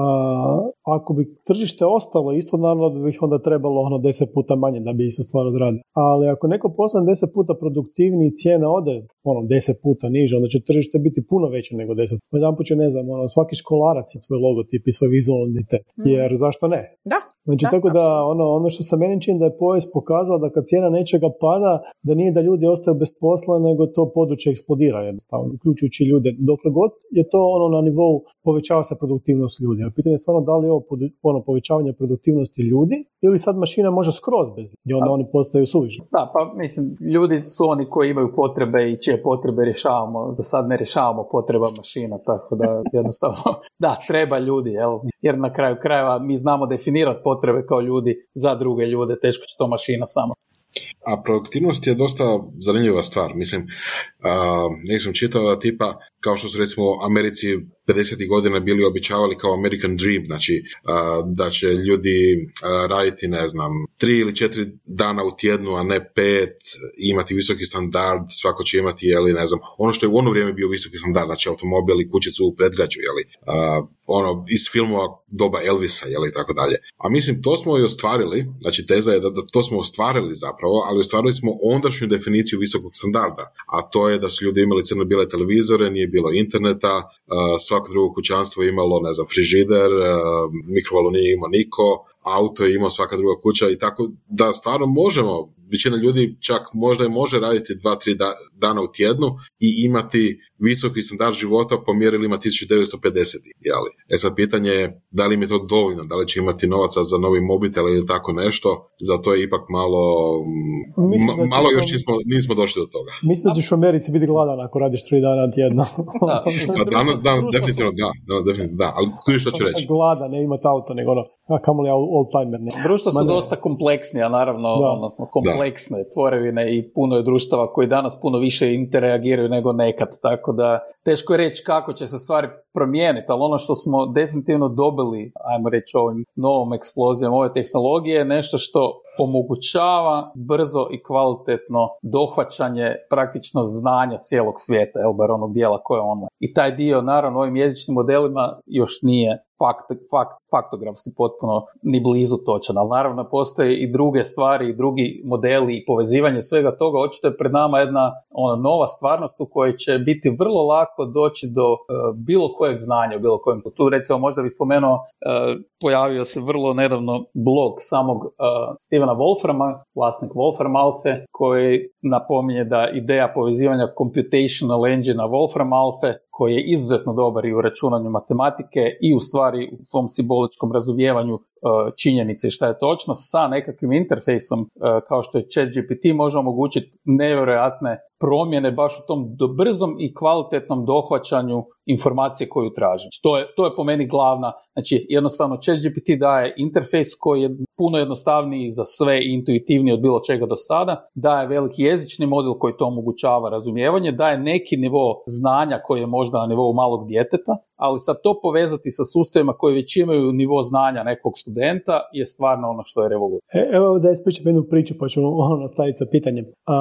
ako bi tržište ostalo isto, naravno da bi ih onda trebalo ono deset puta manje da bi isto stvar odradio. Ali ako neko postane deset puta produktivniji i cijena ode ono deset puta niže, onda će tržište biti puno veće nego deset. Jedan put će, ne znam, ono, svaki školarac svoj logotip i svoj vizualni identitet. Mm. Jer zašto ne? Da. Znači, tako da ono, ono što se meni čini da je povijest pokazala da kad cijena nečega pada, da nije da ljudi ostaju bez posla, nego to područje eksplodira jednostavno, uključujući ljude. Dokle god je to ono na nivou povećava se produktivnost ljudi. A pitanje je stvarno da li je ovo ono, povećavanje produktivnosti ljudi ili sad mašina može skroz bez i onda oni postaju suvišni. Da, pa mislim, ljudi su oni koji imaju potrebe i čije potrebe rješavamo. Za sad ne rješavamo potreba mašina, tako da jednostavno, [laughs] da, treba ljudi, jel? jer na kraju krajeva mi znamo definirati potrebe kao ljudi za druge ljude, teško će to mašina sama. A produktivnost je dosta zanimljiva stvar. Mislim, uh, nisam čitao tipa kao što su recimo Americi 50. godina bili običavali kao American Dream, znači da će ljudi raditi, ne znam, tri ili četiri dana u tjednu, a ne pet, imati visoki standard, svako će imati, jeli, ne znam, ono što je u ono vrijeme bio visoki standard, znači automobil i kućicu u predgrađu, jeli, ono, iz filmova doba Elvisa, jeli, tako dalje. A mislim, to smo i ostvarili, znači teza je da, da to smo ostvarili zapravo, ali ostvarili smo ondašnju definiciju visokog standarda, a to je da su ljudi imali crno-bijele televizore, nije bilo interneta, svako drugo kućanstvo imalo, ne znam, frižider, mikrovalu nije imao niko, auto je imao svaka druga kuća i tako da stvarno možemo, većina ljudi čak možda i može raditi dva, tri dana u tjednu i imati visoki standard života po mjerilima 1950. Jeli? E sad pitanje je da li im je to dovoljno, da li će imati novaca za novi mobitel ili tako nešto, za to je ipak malo, malo još nismo, nismo došli do toga. Mislim da ćeš u Americi biti gladan ako radiš tri dana tjedno. da, [laughs] danas, danas, definitivno da, danas definitivno da, ali što ću reći? Glada, ne imati auto, nego ono, a kamoli old timer. Ne. Društva su dosta kompleksnija, naravno, odnosno kompleksne tvorevine i puno je društava koji danas puno više interagiraju nego nekad, tako da teško je reći kako će se stvari promijeniti, ali ono što smo definitivno dobili, ajmo reći ovim novom eksplozijom ove tehnologije je nešto što omogućava brzo i kvalitetno dohvaćanje praktično znanja cijelog svijeta, jel, bar onog dijela koje je online. I taj dio, naravno, ovim jezičnim modelima još nije fakt, fakt, faktografski potpuno ni blizu točan, ali naravno postoje i druge stvari i drugi modeli i povezivanje svega toga. Očito je pred nama jedna ona nova stvarnost u kojoj će biti vrlo lako doći do uh, bilo kojeg znanja bilo kojem. Tu recimo možda bi spomenuo, uh, pojavio se vrlo nedavno blog samog uh, Stevena Wolframa, vlasnik Wolfram Alpha, koji napominje da ideja povezivanja computational engine Wolfram Alpha koji je izuzetno dobar i u računanju matematike i u stvari u svom simboličkom razumijevanju E, činjenice šta je točno, sa nekakvim interfejsom e, kao što je ChatGPT može omogućiti nevjerojatne promjene baš u tom brzom i kvalitetnom dohvaćanju informacije koju traži. To je, to je po meni glavna, znači jednostavno ChatGPT daje interfejs koji je puno jednostavniji za sve i intuitivniji od bilo čega do sada, daje veliki jezični model koji to omogućava razumijevanje, daje neki nivo znanja koji je na nivou malog djeteta, ali sad to povezati sa sustavima koji već imaju nivo znanja nekog studenta je stvarno ono što je revolucija. E, evo da ispričam jednu priču pa ću ono [laughs] nastaviti sa pitanjem. A,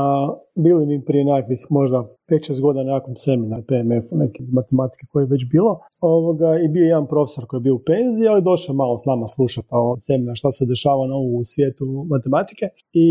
bili mi prije nekakvih možda 5-6 godina nekakvom seminar PMF, neke matematike koje je već bilo ovoga, i bio jedan profesor koji je bio u penziji, ali došao malo s nama slušati pa, seminar šta se dešava na u svijetu matematike i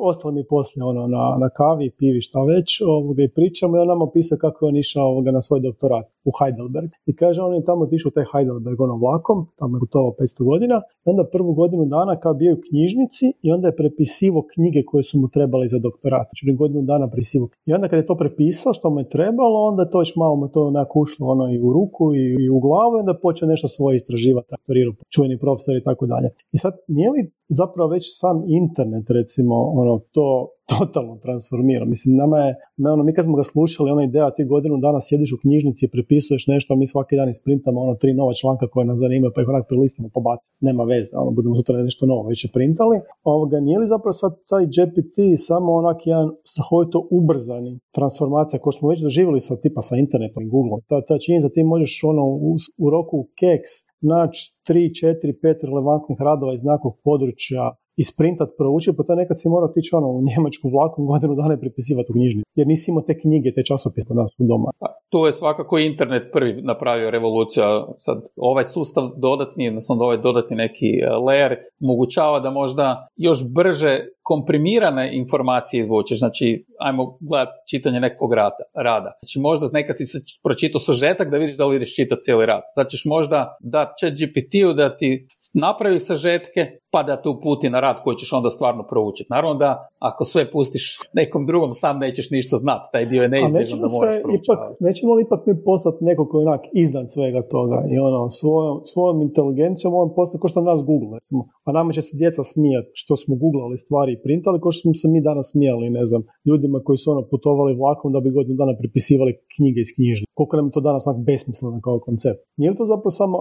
ostalo mi poslije ono, na, na kavi, pivi, šta već ovoga, i pričamo i on nam opisao kako je on išao ovoga, na svoj doktorat u Heidelberg i kaže on je tamo otišao taj Heidelberg ono vlakom, tamo je putovao 500 godina i onda prvu godinu dana kao bio u knjižnici i onda je prepisivo knjige koje su mu trebali za doktorat. Znači godinu dana presivo. I onda kad je to prepisao što mu je trebalo, onda je to već malo mu to onako ušlo ono i u ruku i, i u glavu i onda počeo nešto svoje istraživati, doktorirao, čuveni profesor i tako dalje. I sad nije li zapravo već sam internet recimo ono to [laughs] totalno transformira. Mislim, nama je, ono, mi kad smo ga slušali, ona ideja ti godinu dana sjediš u knjižnici i prepisuješ nešto, a mi svaki dan isprintamo ono tri nova članka koje nas zanimaju, pa ih onak prilistamo pobaci. Nema veze, ono, budemo sutra nešto novo već je printali. Ovoga, nije li zapravo sad taj GPT samo onak jedan strahovito ubrzani transformacija koju smo već doživjeli sa tipa sa internetom i Google. Ta, ta činjenica ti možeš ono u, u roku keks naći 3, 4, 5 relevantnih radova iz nekog područja isprintat, proučiti, pa to nekad si morao tići ono u njemačku vlakom godinu dana i prepisivati u knjižnici. Jer nisi imao te knjige, te časopise kod nas u doma. Pa, tu je svakako internet prvi napravio revoluciju. Sad, ovaj sustav dodatni, odnosno ovaj dodatni neki e, layer, omogućava da možda još brže komprimirane informacije izvučeš. Znači, ajmo gledati čitanje nekog rada. rada. Znači, možda nekad si pročitao sažetak da vidiš da li ideš čitati cijeli rad. Znači, možda da će GPT-u da ti napravi sažetke, pa da te uputi na rad koji ćeš onda stvarno proučiti. Naravno da ako sve pustiš nekom drugom, sam nećeš ništa znati. Taj dio je neizbježan da moraš ipak, Nećemo li ipak mi poslati nekog koji onak iznad svega toga i ono, svojom, svojom inteligencijom on postati kao što nas Google, recimo. A nama će se djeca smijati što smo googlali stvari i printali, kao što smo se mi danas smijali, ne znam, ljudima koji su ono putovali vlakom da bi godinu dana prepisivali knjige iz knjižni. Koliko nam je to danas onak besmisleno kao koncept. Nije to zapravo samo,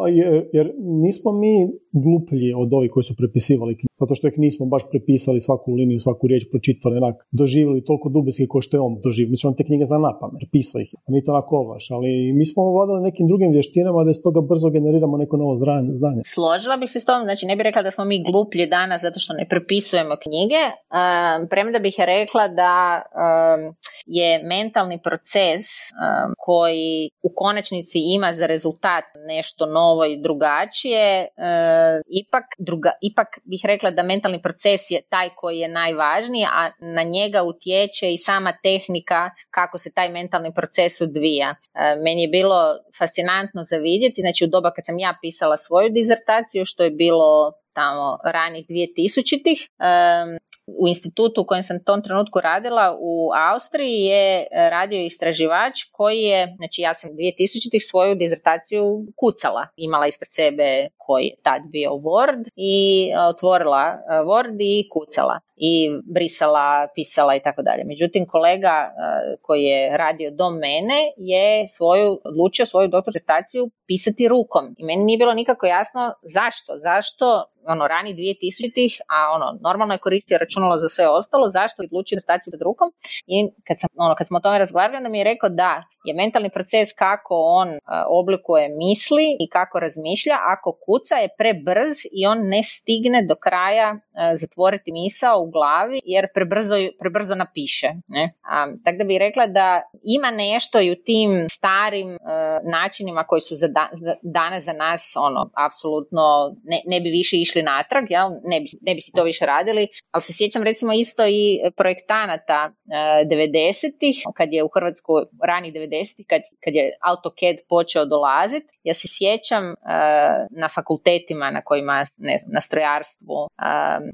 jer nismo mi gluplji od ovih koji su prepisivali knjige, zato što ih nismo baš prepisali svaku liniju, svaku riječ pročitali, onak, doživjeli toliko dubinski kao što je on doživio. Mislim, on te knjige zna napamet, pisao ih, a mi to onako ovaš, ali mi smo ovladali nekim drugim vještinama da iz toga brzo generiramo neko novo znanje. Složila bih se s tom, znači ne bih rekla da smo mi gluplji danas zato što ne prepisujemo knjige, um, premda bih rekla da je mentalni proces koji u konačnici ima za rezultat nešto novo i drugačije, ipak, druga, ipak bih rekla da mentalni proces je taj koji je najvažniji, a na njega utječe i sama tehnika kako se taj mentalni proces odvija. Meni je bilo fascinantno za vidjeti, znači u doba kad sam ja pisala svoju dizertaciju, što je bilo tamo ranih 2000-ih, u institutu u kojem sam tom trenutku radila u Austriji je e, radio istraživač koji je, znači ja sam 2000 svoju dizertaciju kucala, imala ispred sebe koji je tad bio Word i e, otvorila e, Word i kucala i brisala, pisala i tako dalje. Međutim, kolega koji je radio do mene je svoju, odlučio svoju doktorstaciju pisati rukom. I meni nije bilo nikako jasno zašto. Zašto ono rani 2000-ih, a ono normalno je koristio računalo za sve ostalo, zašto je odlučio staciju pod rukom i kad, sam, ono, kad smo o tome razgovarali, onda mi je rekao da je mentalni proces kako on uh, oblikuje misli i kako razmišlja, ako kuca je prebrz i on ne stigne do kraja uh, zatvoriti misao u glavi jer prebrzo, prebrzo napiše. Ne? tako da bih rekla da ima nešto i u tim starim uh, načinima koji su za danas za nas ono, apsolutno ne, ne bi više išli natrag, jel? Ne, bi, ne bi si to više radili, ali se sjećam recimo isto i projektanata uh, 90-ih, kad je u Hrvatsku rani 90 kad, kad je AutoCAD počeo dolaziti, ja se sjećam uh, na fakultetima na kojima, ne znam, na strojarstvu, uh,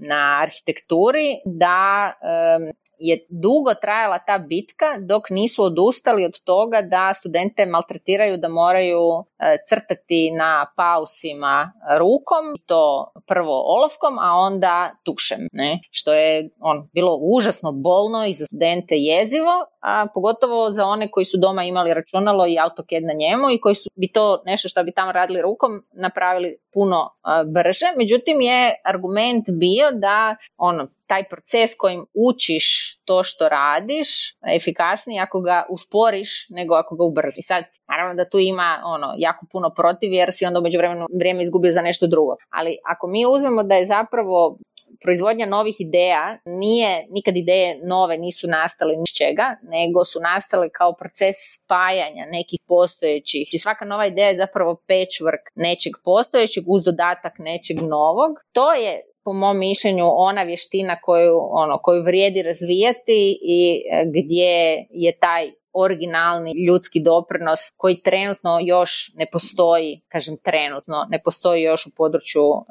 na arhitekturi, da um, je dugo trajala ta bitka dok nisu odustali od toga da studente maltretiraju da moraju e, crtati na pausima rukom, to prvo olovkom, a onda tušem, ne? što je on, bilo užasno bolno i za studente jezivo, a pogotovo za one koji su doma imali računalo i AutoCAD na njemu i koji su bi to nešto što bi tamo radili rukom napravili puno brže. Međutim je argument bio da ono taj proces kojim učiš to što radiš efikasniji ako ga usporiš nego ako ga ubrziš. I sad, naravno da tu ima ono jako puno protiv jer si onda umeđu vremenu vrijeme izgubio za nešto drugo. Ali ako mi uzmemo da je zapravo proizvodnja novih ideja nije, nikad ideje nove nisu nastale ni čega, nego su nastale kao proces spajanja nekih postojećih. I svaka nova ideja je zapravo patchwork nečeg postojećeg uz dodatak nečeg novog. To je po mom mišljenju ona vještina koju, ono, koju vrijedi razvijati i e, gdje je taj originalni ljudski doprinos koji trenutno još ne postoji, kažem trenutno, ne postoji još u području um,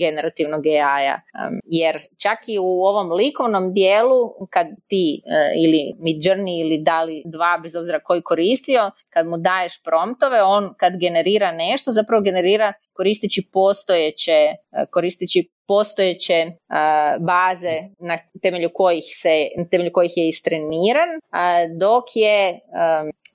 generativnog AI-a. Um, jer čak i u ovom likovnom dijelu, kad ti uh, ili Midjourney ili Dali dva, bez obzira koji koristio, kad mu daješ promptove, on kad generira nešto, zapravo generira koristeći postojeće, uh, koristeći postojeće baze na temelju kojih se na temelju kojih je istreniran dok je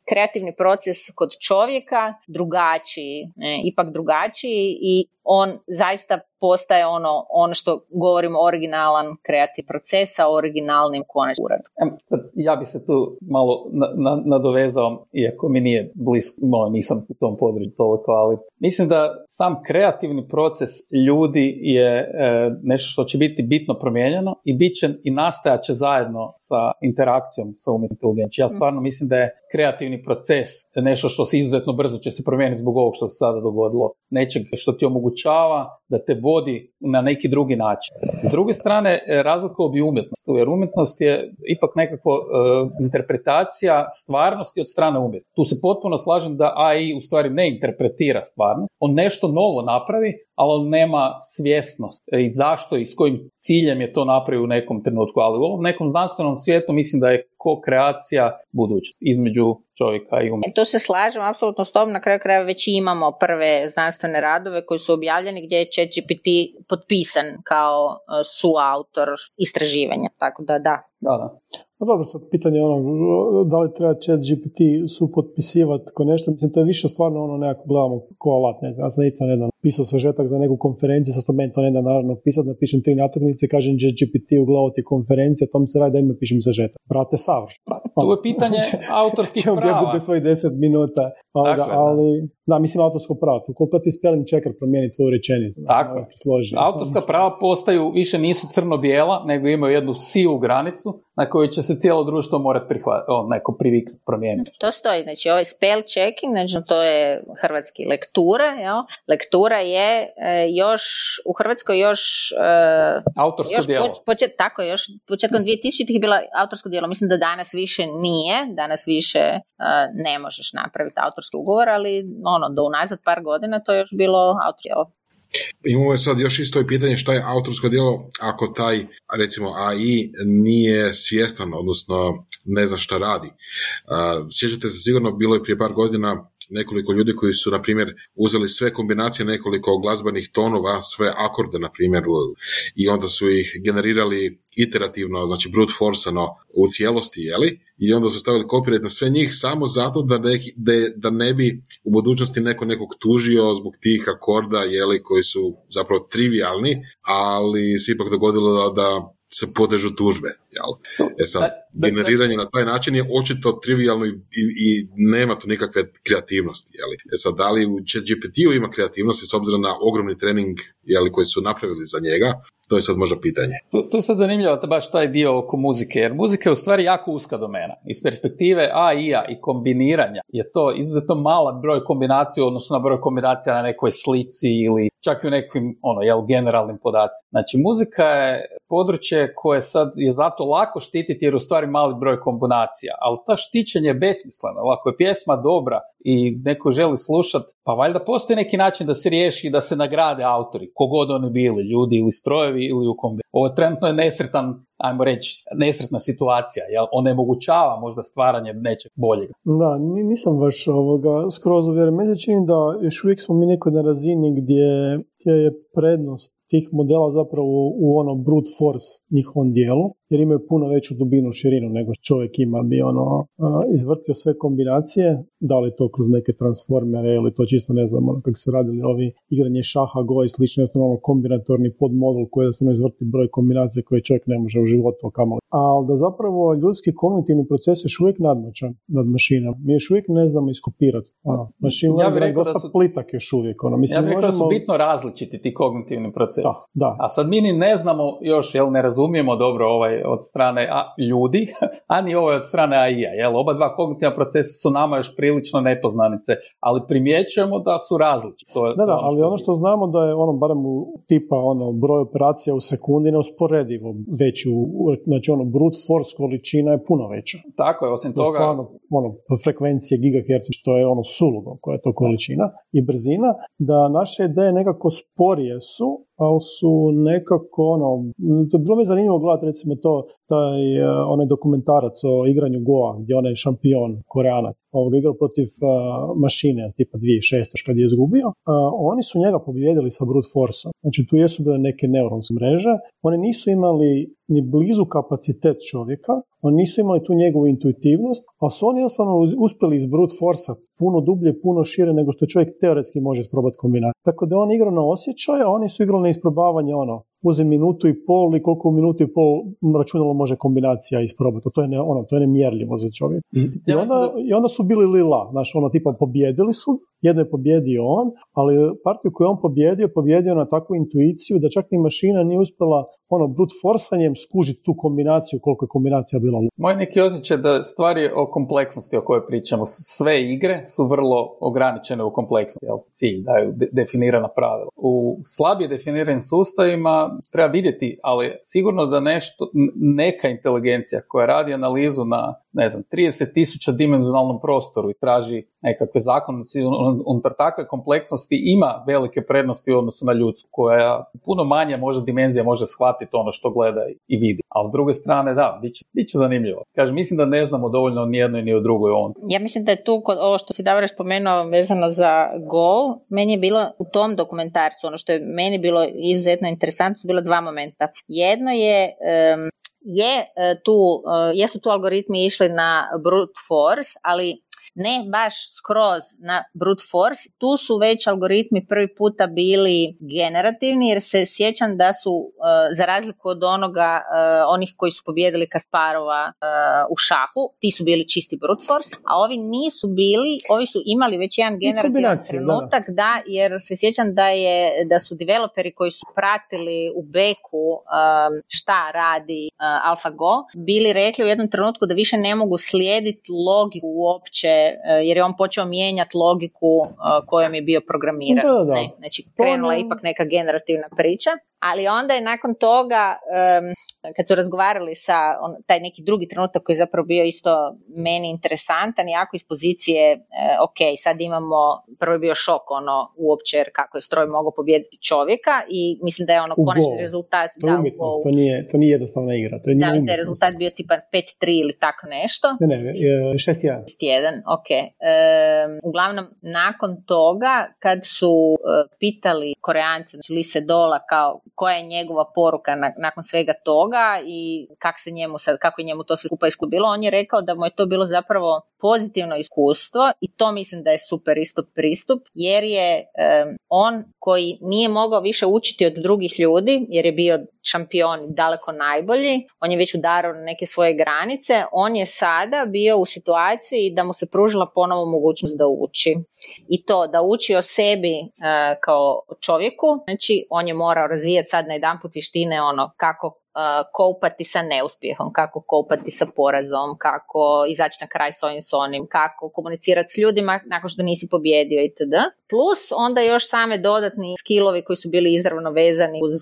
kreativni proces kod čovjeka drugačiji, ipak drugačiji i on zaista postaje ono, ono što govorimo originalan kreativ proces sa originalnim konačnim uradom. Ja bi se tu malo na, nadovezao, iako mi nije blisko, no, nisam u tom području toliko, ali mislim da sam kreativni proces ljudi je e, nešto što će biti bitno promijenjeno i bit će i nastajat će zajedno sa interakcijom sa umjetnom inteligencijom. Ja stvarno mislim da je kreativni proces nešto što se izuzetno brzo će se promijeniti zbog ovog što se sada dogodilo. Nečeg što ti omogućava da te vodi na neki drugi način. S druge strane, e, razlikovao bi umjetnost, jer umjetnost je ipak nekako e, interpretacija stvarnosti od strane umjetnosti. Tu se potpuno slažem da AI u stvari ne interpretira stvarnost, on nešto novo napravi, ali on nema svjesnost e, i zašto i s kojim ciljem je to napravio u nekom trenutku, ali u ovom nekom znanstvenom svijetu mislim da je ko-kreacija budućnost između čovjeka i umjetnika. To se slažem apsolutno s tom, na kraju krajeva već imamo prve znanstvene radove koji su gdje je ChatGPT potpisan kao e, suautor istraživanja, tako da da. Da, da. Pa dobro, sad pitanje ono, da li treba chat GPT su potpisivati ko nešto, mislim, to je više stvarno ono nekako gledamo ko alat, ne znam, ja sam isto nedavno pisao sažetak za neku konferenciju, sa to meni to ne da naravno pisati, napišem tri natuknice, kažem chat GPT u glavu ti konferencija, to mi se radi da ime pišem sažetak. Brate, savrš. Pa, tu je pitanje [laughs] autorskih prava. Čemo svoj deset minuta, ali, dakle, ali da, mislim autorsko pravo. Koliko ti spelling checker promijeni tvoju rečenicu. Tako. Složi. Autorska prava postaju, više nisu crno-bijela, nego imaju jednu sivu granicu na koju će se cijelo društvo morati prihvatiti, neko privik promijeniti. To stoji, znači ovaj spell checking, znači to je hrvatski lektura, jel? Lektura je e, još, u Hrvatskoj još... E, autorsko još djelo. počet, tako, još početkom 2000 je bila autorsko djelo. Mislim da danas više nije, danas više e, ne možeš napraviti autorski ugovor, ali ono, do unazad par godina to je još bilo autorsko Imamo sad još isto pitanje šta je autorsko djelo ako taj, recimo, AI nije svjestan, odnosno ne zna šta radi. Sjećate se sigurno, bilo je prije par godina nekoliko ljudi koji su, na primjer, uzeli sve kombinacije nekoliko glazbenih tonova, sve akorde, na primjer, i onda su ih generirali iterativno, znači brute forceano u cijelosti, jeli? I onda su stavili copyright na sve njih samo zato da ne, da, ne bi u budućnosti neko nekog tužio zbog tih akorda, jeli, koji su zapravo trivialni, ali se ipak dogodilo da, da se podežu tužbe. Jel? E sad, generiranje na taj način je očito trivialno i, i, nema tu nikakve kreativnosti. Jel? E sad, da li u ChatGPT-u ima kreativnosti s obzirom na ogromni trening jel, koji su napravili za njega, to je sad možda pitanje. Tu, tu je sad zanimljivo baš taj dio oko muzike, jer muzika je u stvari jako uska domena. Iz perspektive AI-a i kombiniranja je to izuzetno mala broj kombinacija odnosno na broj kombinacija na nekoj slici ili čak i u nekim ono, jel, generalnim podacima. Znači, muzika je područje koje sad je zato lako štititi jer u stvari mali broj kombinacija, ali ta štićenje je besmisleno. Ako je pjesma dobra i neko želi slušati, pa valjda postoji neki način da se riješi i da se nagrade autori, kogod oni bili, ljudi ili strojevi ili u kombi. Ovo trenutno je nesretan ajmo reći, nesretna situacija, jel? onemogućava možda stvaranje nečeg boljeg. Da, nisam baš ovoga skroz uvjeren. Meni čini da još uvijek smo mi nekoj na razini gdje je prednost tih modela zapravo u ono brute force njihovom dijelu, jer imaju puno veću dubinu, širinu nego čovjek ima bi ono izvrtio sve kombinacije, da li to kroz neke transformere ili to čisto ne znam ono, kako se radili ovi igranje šaha, go i slično, jednostavno ono kombinatorni podmodul koji jednostavno izvrti broj kombinacija koje čovjek ne može u životu kamali. Ali da zapravo ljudski kognitivni proces još uvijek nadmoćan nad mašinom. Mi još uvijek ne znamo iskopirati. Ono, mašina ja bih rekao da su, plitak još uvijek. Ono. Mislim, ja bih rekao da su bitno različiti ti kognitivni procesi. Da, da. A sad mi ni ne znamo još, jel ne razumijemo dobro ovaj od strane a, ljudi, [laughs] a ni ovaj od strane AI-a. Jel? Oba dva kognitivna procesa su nama još prilično nepoznanice, ali primjećujemo da su različiti. To, da, da, ono ali ono što znamo da je ono, barem u tipa ono, broj operacija u sekundi neusporedivo veći. Znači ono, brute force količina je puno veća. Tako je, osim toga... Stvarno, ono, frekvencije gigahertz, što je ono suludo koja je to količina i brzina, da naše ideje nekako sporije su, ali su nekako ono, to bilo mi zanimljivo gledati recimo to, taj uh, onaj dokumentarac o igranju Goa, gdje onaj šampion, koreanac, ovog igrao protiv uh, mašine, tipa 2006. kad je izgubio, uh, oni su njega pobijedili sa brute forceom. Znači tu jesu bile neke neuronske mreže, oni nisu imali ni blizu kapacitet čovjeka, oni nisu imali tu njegovu intuitivnost, ali su oni jednostavno uspjeli iz brute force puno dublje, puno šire nego što čovjek teoretski može isprobati kombinati. Tako da on igrao na osjećaj, a oni su igrali isprobavanje ono, uzem minutu i pol i koliko u minutu i pol računalo može kombinacija isprobati. To je, ne, ono, to je nemjerljivo za čovjek. I, onda, I onda su bili lila, znaš, ono tipa pobjedili su, jedno je pobjedio on, ali partiju koju on pobjedio, pobjedio na takvu intuiciju da čak ni mašina nije uspjela ono brute forsanjem skužiti tu kombinaciju koliko je kombinacija bila. Moj neki osjećaj da stvari o kompleksnosti o kojoj pričamo, sve igre su vrlo ograničene u kompleksnosti, jel? cilj daju de- definirana pravila. U slabije definiranim sustavima treba vidjeti, ali sigurno da nešto, neka inteligencija koja radi analizu na ne znam, 30 tisuća dimenzionalnom prostoru i traži nekakve zakonnosti unutar takve kompleksnosti ima velike prednosti u odnosu na ljudsku, koja puno manje može dimenzija može shvatiti ono što gleda i vidi. Ali s druge strane, da, bit će, bit će zanimljivo. Kažem, mislim da ne znamo dovoljno ni jednoj ni o drugoj on. Ja mislim da je tu kod ovo što si Davor spomenuo vezano za gol, meni je bilo u tom dokumentarcu, ono što je meni bilo izuzetno interesantno, su bila dva momenta. Jedno je je e, tu, e, jesu tu algoritmi išli na brute force, ali ne baš skroz na brute force. Tu su već algoritmi prvi puta bili generativni jer se sjećam da su uh, za razliku od onoga uh, onih koji su pobjedili Kasparova uh, u šahu, ti su bili čisti brute force, a ovi nisu bili, ovi su imali već jedan generativan trenutak, da. jer se sjećam da je da su developeri koji su pratili u beku šta radi AlphaGo, bili rekli u jednom trenutku da više ne mogu slijediti logiku uopće E, jer je on počeo mijenjati logiku e, kojom je bio programiran. Da, Ne, znači krenula je ipak neka generativna priča, ali onda je nakon toga kad su razgovarali sa on, taj neki drugi trenutak koji je zapravo bio isto meni interesantan, jako iz pozicije, e, ok, sad imamo, prvo je bio šok ono uopće kako je stroj mogao pobijediti čovjeka i mislim da je ono konačni rezultat. To, da, umjetnost, to, nije, to nije jednostavna igra. To je da, mislim da je rezultat bio tipa 5-3 ili tako nešto. Ne, ne, 6-1. 6-1, ok. E, uglavnom, nakon toga, kad su e, pitali koreanci, znači Lise Dola, kao koja je njegova poruka na, nakon svega toga, i kak se njemu sad, kako je njemu to sve skupa iskubilo, on je rekao da mu je to bilo zapravo pozitivno iskustvo i to mislim da je super isto pristup jer je on koji nije mogao više učiti od drugih ljudi jer je bio šampion daleko najbolji, on je već udarao na neke svoje granice, on je sada bio u situaciji da mu se pružila ponovo mogućnost da uči. I to da uči o sebi e, kao čovjeku, znači on je morao razvijati sad na jedan put vještine ono kako kopati sa neuspjehom, kako kopati sa porazom, kako izaći na kraj s ovim s onim, kako komunicirati s ljudima nakon što nisi pobjedio itd. Plus onda još same dodatni skillovi koji su bili izravno vezani uz,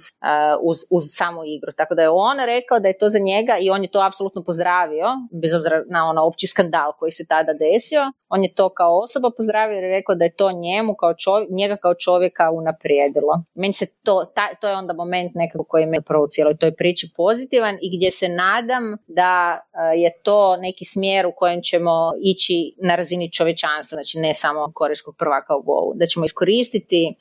uz, uz samu igru. Tako da je on rekao da je to za njega i on je to apsolutno pozdravio, bez obzira na ono opći skandal koji se tada desio. On je to kao osoba pozdravio je rekao da je to njemu kao čovjek, njega kao čovjeka unaprijedilo. Meni se to, to je onda moment nekako koji me prvo u cijeloj toj priči pozitivan i gdje se nadam da e, je to neki smjer u kojem ćemo ići na razini čovečanstva, znači ne samo korejskog prvaka u Govu, da ćemo iskoristiti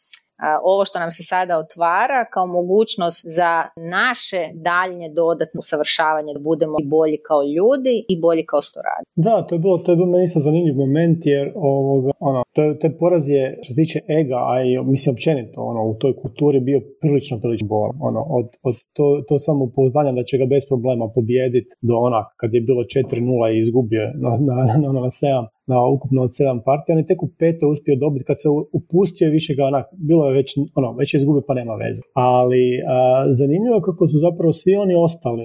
ovo što nam se sada otvara kao mogućnost za naše daljnje dodatno usavršavanje da budemo i bolji kao ljudi i bolji kao storadi. Da, to je bilo, to je bilo meni zanimljiv moment jer ovoga, ono, to, to je poraz je što se tiče ega, a i mislim općenito ono, u toj kulturi bio prilično prilično bol. Ono, od, od to, to samo pouzdanja da će ga bez problema pobijediti do onak kad je bilo 4-0 i izgubio na, na, na, na, na 7 na ukupno od sedam partija, on je tek u pete uspio dobiti kad se upustio više ga onak, bilo je već, ono, već je izgubio pa nema veze. Ali a, zanimljivo je kako su zapravo svi oni ostali.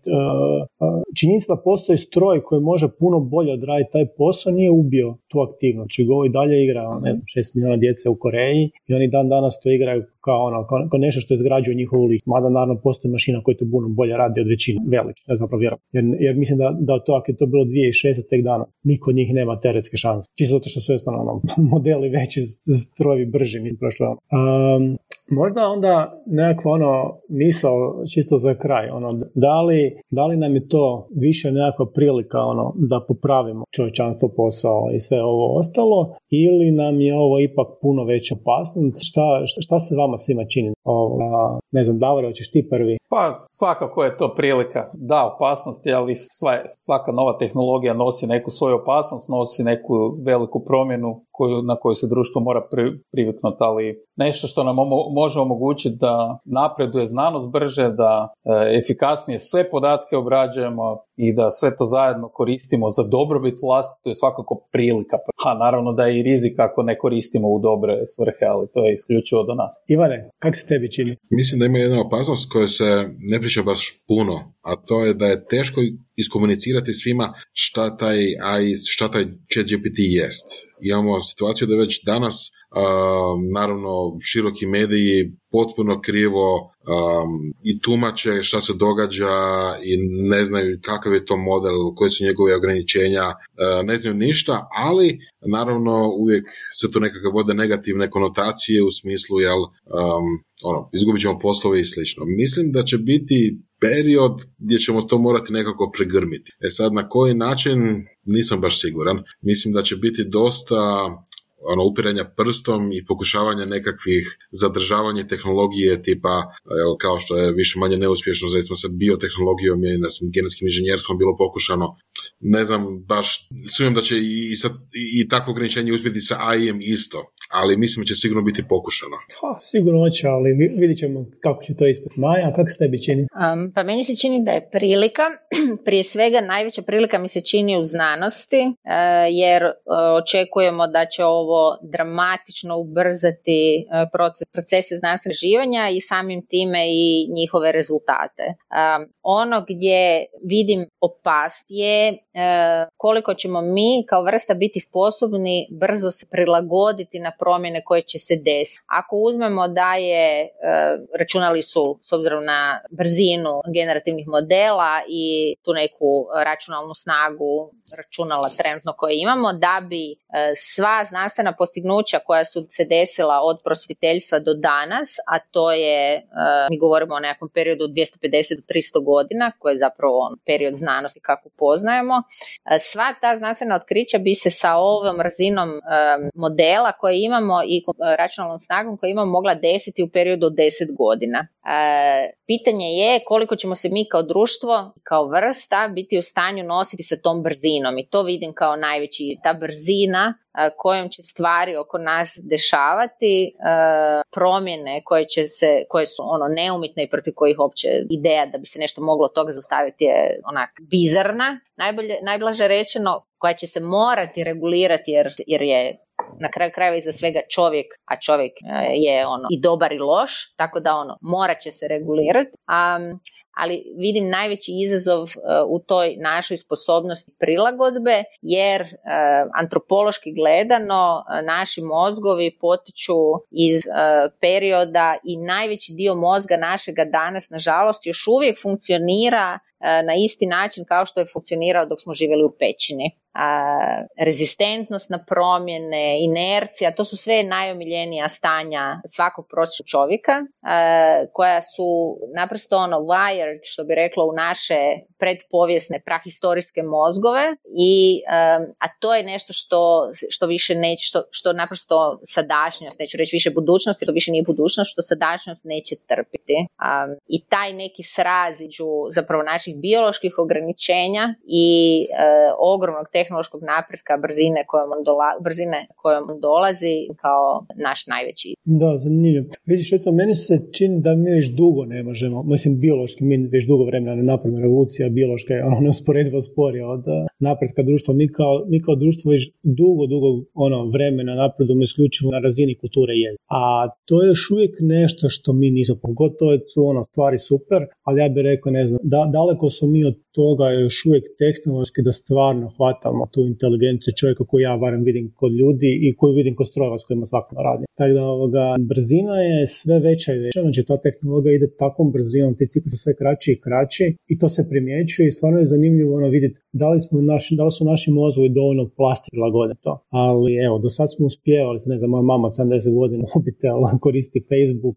Činjenica da postoji stroj koji može puno bolje odraditi taj posao nije ubio tu aktivnost. Čigo znači, i dalje igra ono, ne znam, 6 milijuna djece u Koreji i oni dan danas to igraju kao, ono, kao, nešto što izgrađuje njihovu list. Mada naravno postoji mašina koja to puno bolje radi od većine, velike, ne znam jer, jer mislim da, da to ako je to bilo 2006. tek danas, niko od njih nema teretske šanse. Čisto zato što su jednostavno ono, [laughs] modeli veći, strojevi brži, mislim prošlo. Um, možda onda nekakva ono misao čisto za kraj, ono, da li, da li nam je to više nekakva prilika ono, da popravimo čovječanstvo posao i sve ovo ostalo, ili nam je ovo ipak puno veća opasnost? Šta, šta, se vama svima čini? Ovo, ne znam, Davor, hoćeš ti prvi? Pa svakako je to prilika. Da, opasnosti, ali sva, svaka nova tehnologija nosi neku svoju opasnost, nosi neku veliku promjenu koju, na koju se društvo mora pri, priviknuti, ali nešto što nam može omogućiti da napreduje znanost brže, da e, efikasnije sve podatke obrađujemo i da sve to zajedno koristimo za dobrobit vlasti, to je svakako prilika. Ha, naravno da je i rizik ako ne koristimo u dobre svrhe, ali to je isključivo do nas. Ivane, kako se tebi čini? Mislim da ima jedna opasnost koja se ne priča baš puno, a to je da je teško iskomunicirati svima šta taj AI, šta taj chat GPT jest. Imamo situaciju da već danas naravno široki mediji potpuno krivo um, i tumače šta se događa i ne znaju kakav je to model, koje su njegove ograničenja, uh, ne znaju ništa, ali naravno uvijek se to nekako vode negativne konotacije u smislu jel, um, ono, izgubit ćemo poslove i slično. Mislim da će biti period gdje ćemo to morati nekako pregrmiti. E sad na koji način nisam baš siguran. Mislim da će biti dosta ono upiranja prstom i pokušavanja nekakvih zadržavanja tehnologije tipa kao što je više manje neuspješno recimo sa biotehnologijom i ne genetskim inženjerstvom bilo pokušano. Ne znam baš sumnjam da će i, sa, i takvo ograničenje uspjeti sa AI-em isto ali mislim da će sigurno biti pokušano. Ha, sigurno će, ali vidit ćemo kako će to ispati. Maja, kako se tebi čini? Um, pa meni se čini da je prilika, [clears throat] prije svega najveća prilika mi se čini u znanosti, uh, jer uh, očekujemo da će ovo dramatično ubrzati uh, proces, procese znanstvenog živanja i samim time i njihove rezultate. Um, ono gdje vidim opast je koliko ćemo mi kao vrsta biti sposobni brzo se prilagoditi na promjene koje će se desiti. Ako uzmemo da je, e, računali su s obzirom na brzinu generativnih modela i tu neku računalnu snagu računala trenutno koje imamo, da bi e, sva znanstvena postignuća koja su se desila od prosvjeteljstva do danas, a to je, e, mi govorimo o nekakvom periodu od 250 do 300 godina, koji je zapravo on period znanosti kako poznajemo, sva ta znanstvena otkrića bi se sa ovom razinom modela koje imamo i e, računalnom snagom koju imamo mogla desiti u periodu od 10 godina. E, pitanje je koliko ćemo se mi kao društvo, kao vrsta biti u stanju nositi sa tom brzinom i to vidim kao najveći, ta brzina e, kojom će stvari oko nas dešavati, promjene koje, će se, koje su ono neumitne i protiv kojih uopće ideja da bi se nešto moglo od toga zaustaviti je onak bizarna, najbolje, najblaže rečeno, koja će se morati regulirati jer, jer je na kraju krajeva iza svega čovjek, a čovjek e, je ono i dobar i loš, tako da ono morat će se regulirati. Um, ali vidim najveći izazov e, u toj našoj sposobnosti prilagodbe jer e, antropološki gledano naši mozgovi potiču iz perioda i najveći dio mozga našega danas nažalost još uvijek funkcionira na isti način kao što je funkcionirao dok smo živjeli u pećini. A, rezistentnost na promjene, inercija, to su sve najomiljenija stanja svakog prosječnog čovjeka koja su naprosto ono wired, što bi reklo u naše predpovijesne prahistorijske mozgove i a to je nešto što, što više neće, što, što naprosto sadašnjost, neću reći više budućnost, jer više nije budućnost, što sadašnjost neće trpiti. I taj neki sraz zapravo naših bioloških ograničenja i ogromnog tehnološkog napretka brzine kojom on, dola, brzine kojom on dolazi kao naš najveći. Da, zanimljivo. Vidiš, recimo, meni se čini da mi još dugo ne možemo, mislim, biološki, mi već dugo vremena ne napravimo revolucija, biološka je ono neusporedivo sporija od e, napretka društva. Mi kao, mi kao društvo već dugo, dugo ono, vremena napredujemo isključivo na razini kulture je. A to je još uvijek nešto što mi nismo, pogotovo su ono, stvari super, ali ja bih rekao, ne znam, da, daleko su mi od toga još uvijek tehnološki da stvarno hvatamo tu inteligenciju čovjeka koju ja barem vidim kod ljudi i koju vidim kod strojeva s kojima svako radi. Tako da ovoga, brzina je sve veća i veća, znači ta tehnologija ide takvom brzinom, ti cikli su sve kraći i kraći i to se primjećuje i stvarno je zanimljivo ono vidjeti da li, smo naši, da li su naši mozgovi dovoljno plasti prilagode to. Ali evo, do sad smo uspjevali, ne znam, moja mama 70 godina [laughs] mobitel, koristi Facebook,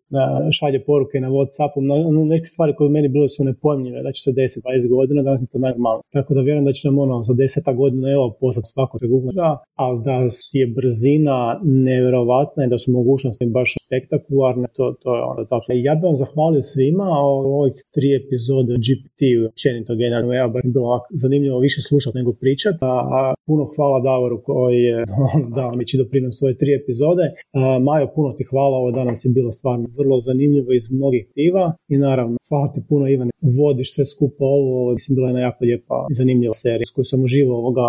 šalje poruke na Whatsappu, ono, neke stvari koje meni bile su nepojmljive, da će se 10-20 godina, danas je to najmalo. Tako da vjerujem da će nam ono za 10 godina evo postati svako te Google, da, ali da je brzina nevjerovatna i da su mogućnosti baš spektakularne, to, to je ono tako. Ja bih vam zahvalio svima o ovih tri epizode o GPT, općenito generalno, ja baš bilo zanimljivo više slušati nego pričati, a, puno hvala Davoru koji je [laughs] dao mi će doprinos svoje tri epizode. A, Majo, puno ti hvala, ovo danas je bilo stvarno vrlo zanimljivo iz mnogih piva i naravno hvala ti puno Ivane, vodiš sve skupo ovo, mislim bila je jedna jako lijepa i zanimljiva serija s koju sam uživao ovoga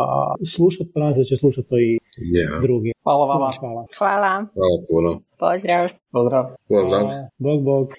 slušati, pa da će slušati to i yeah. drugi. Hvala vama. Hvala. Hvala. Hvala puno. Pozdrav. Pozdrav. Pozdrav. Bog, bog.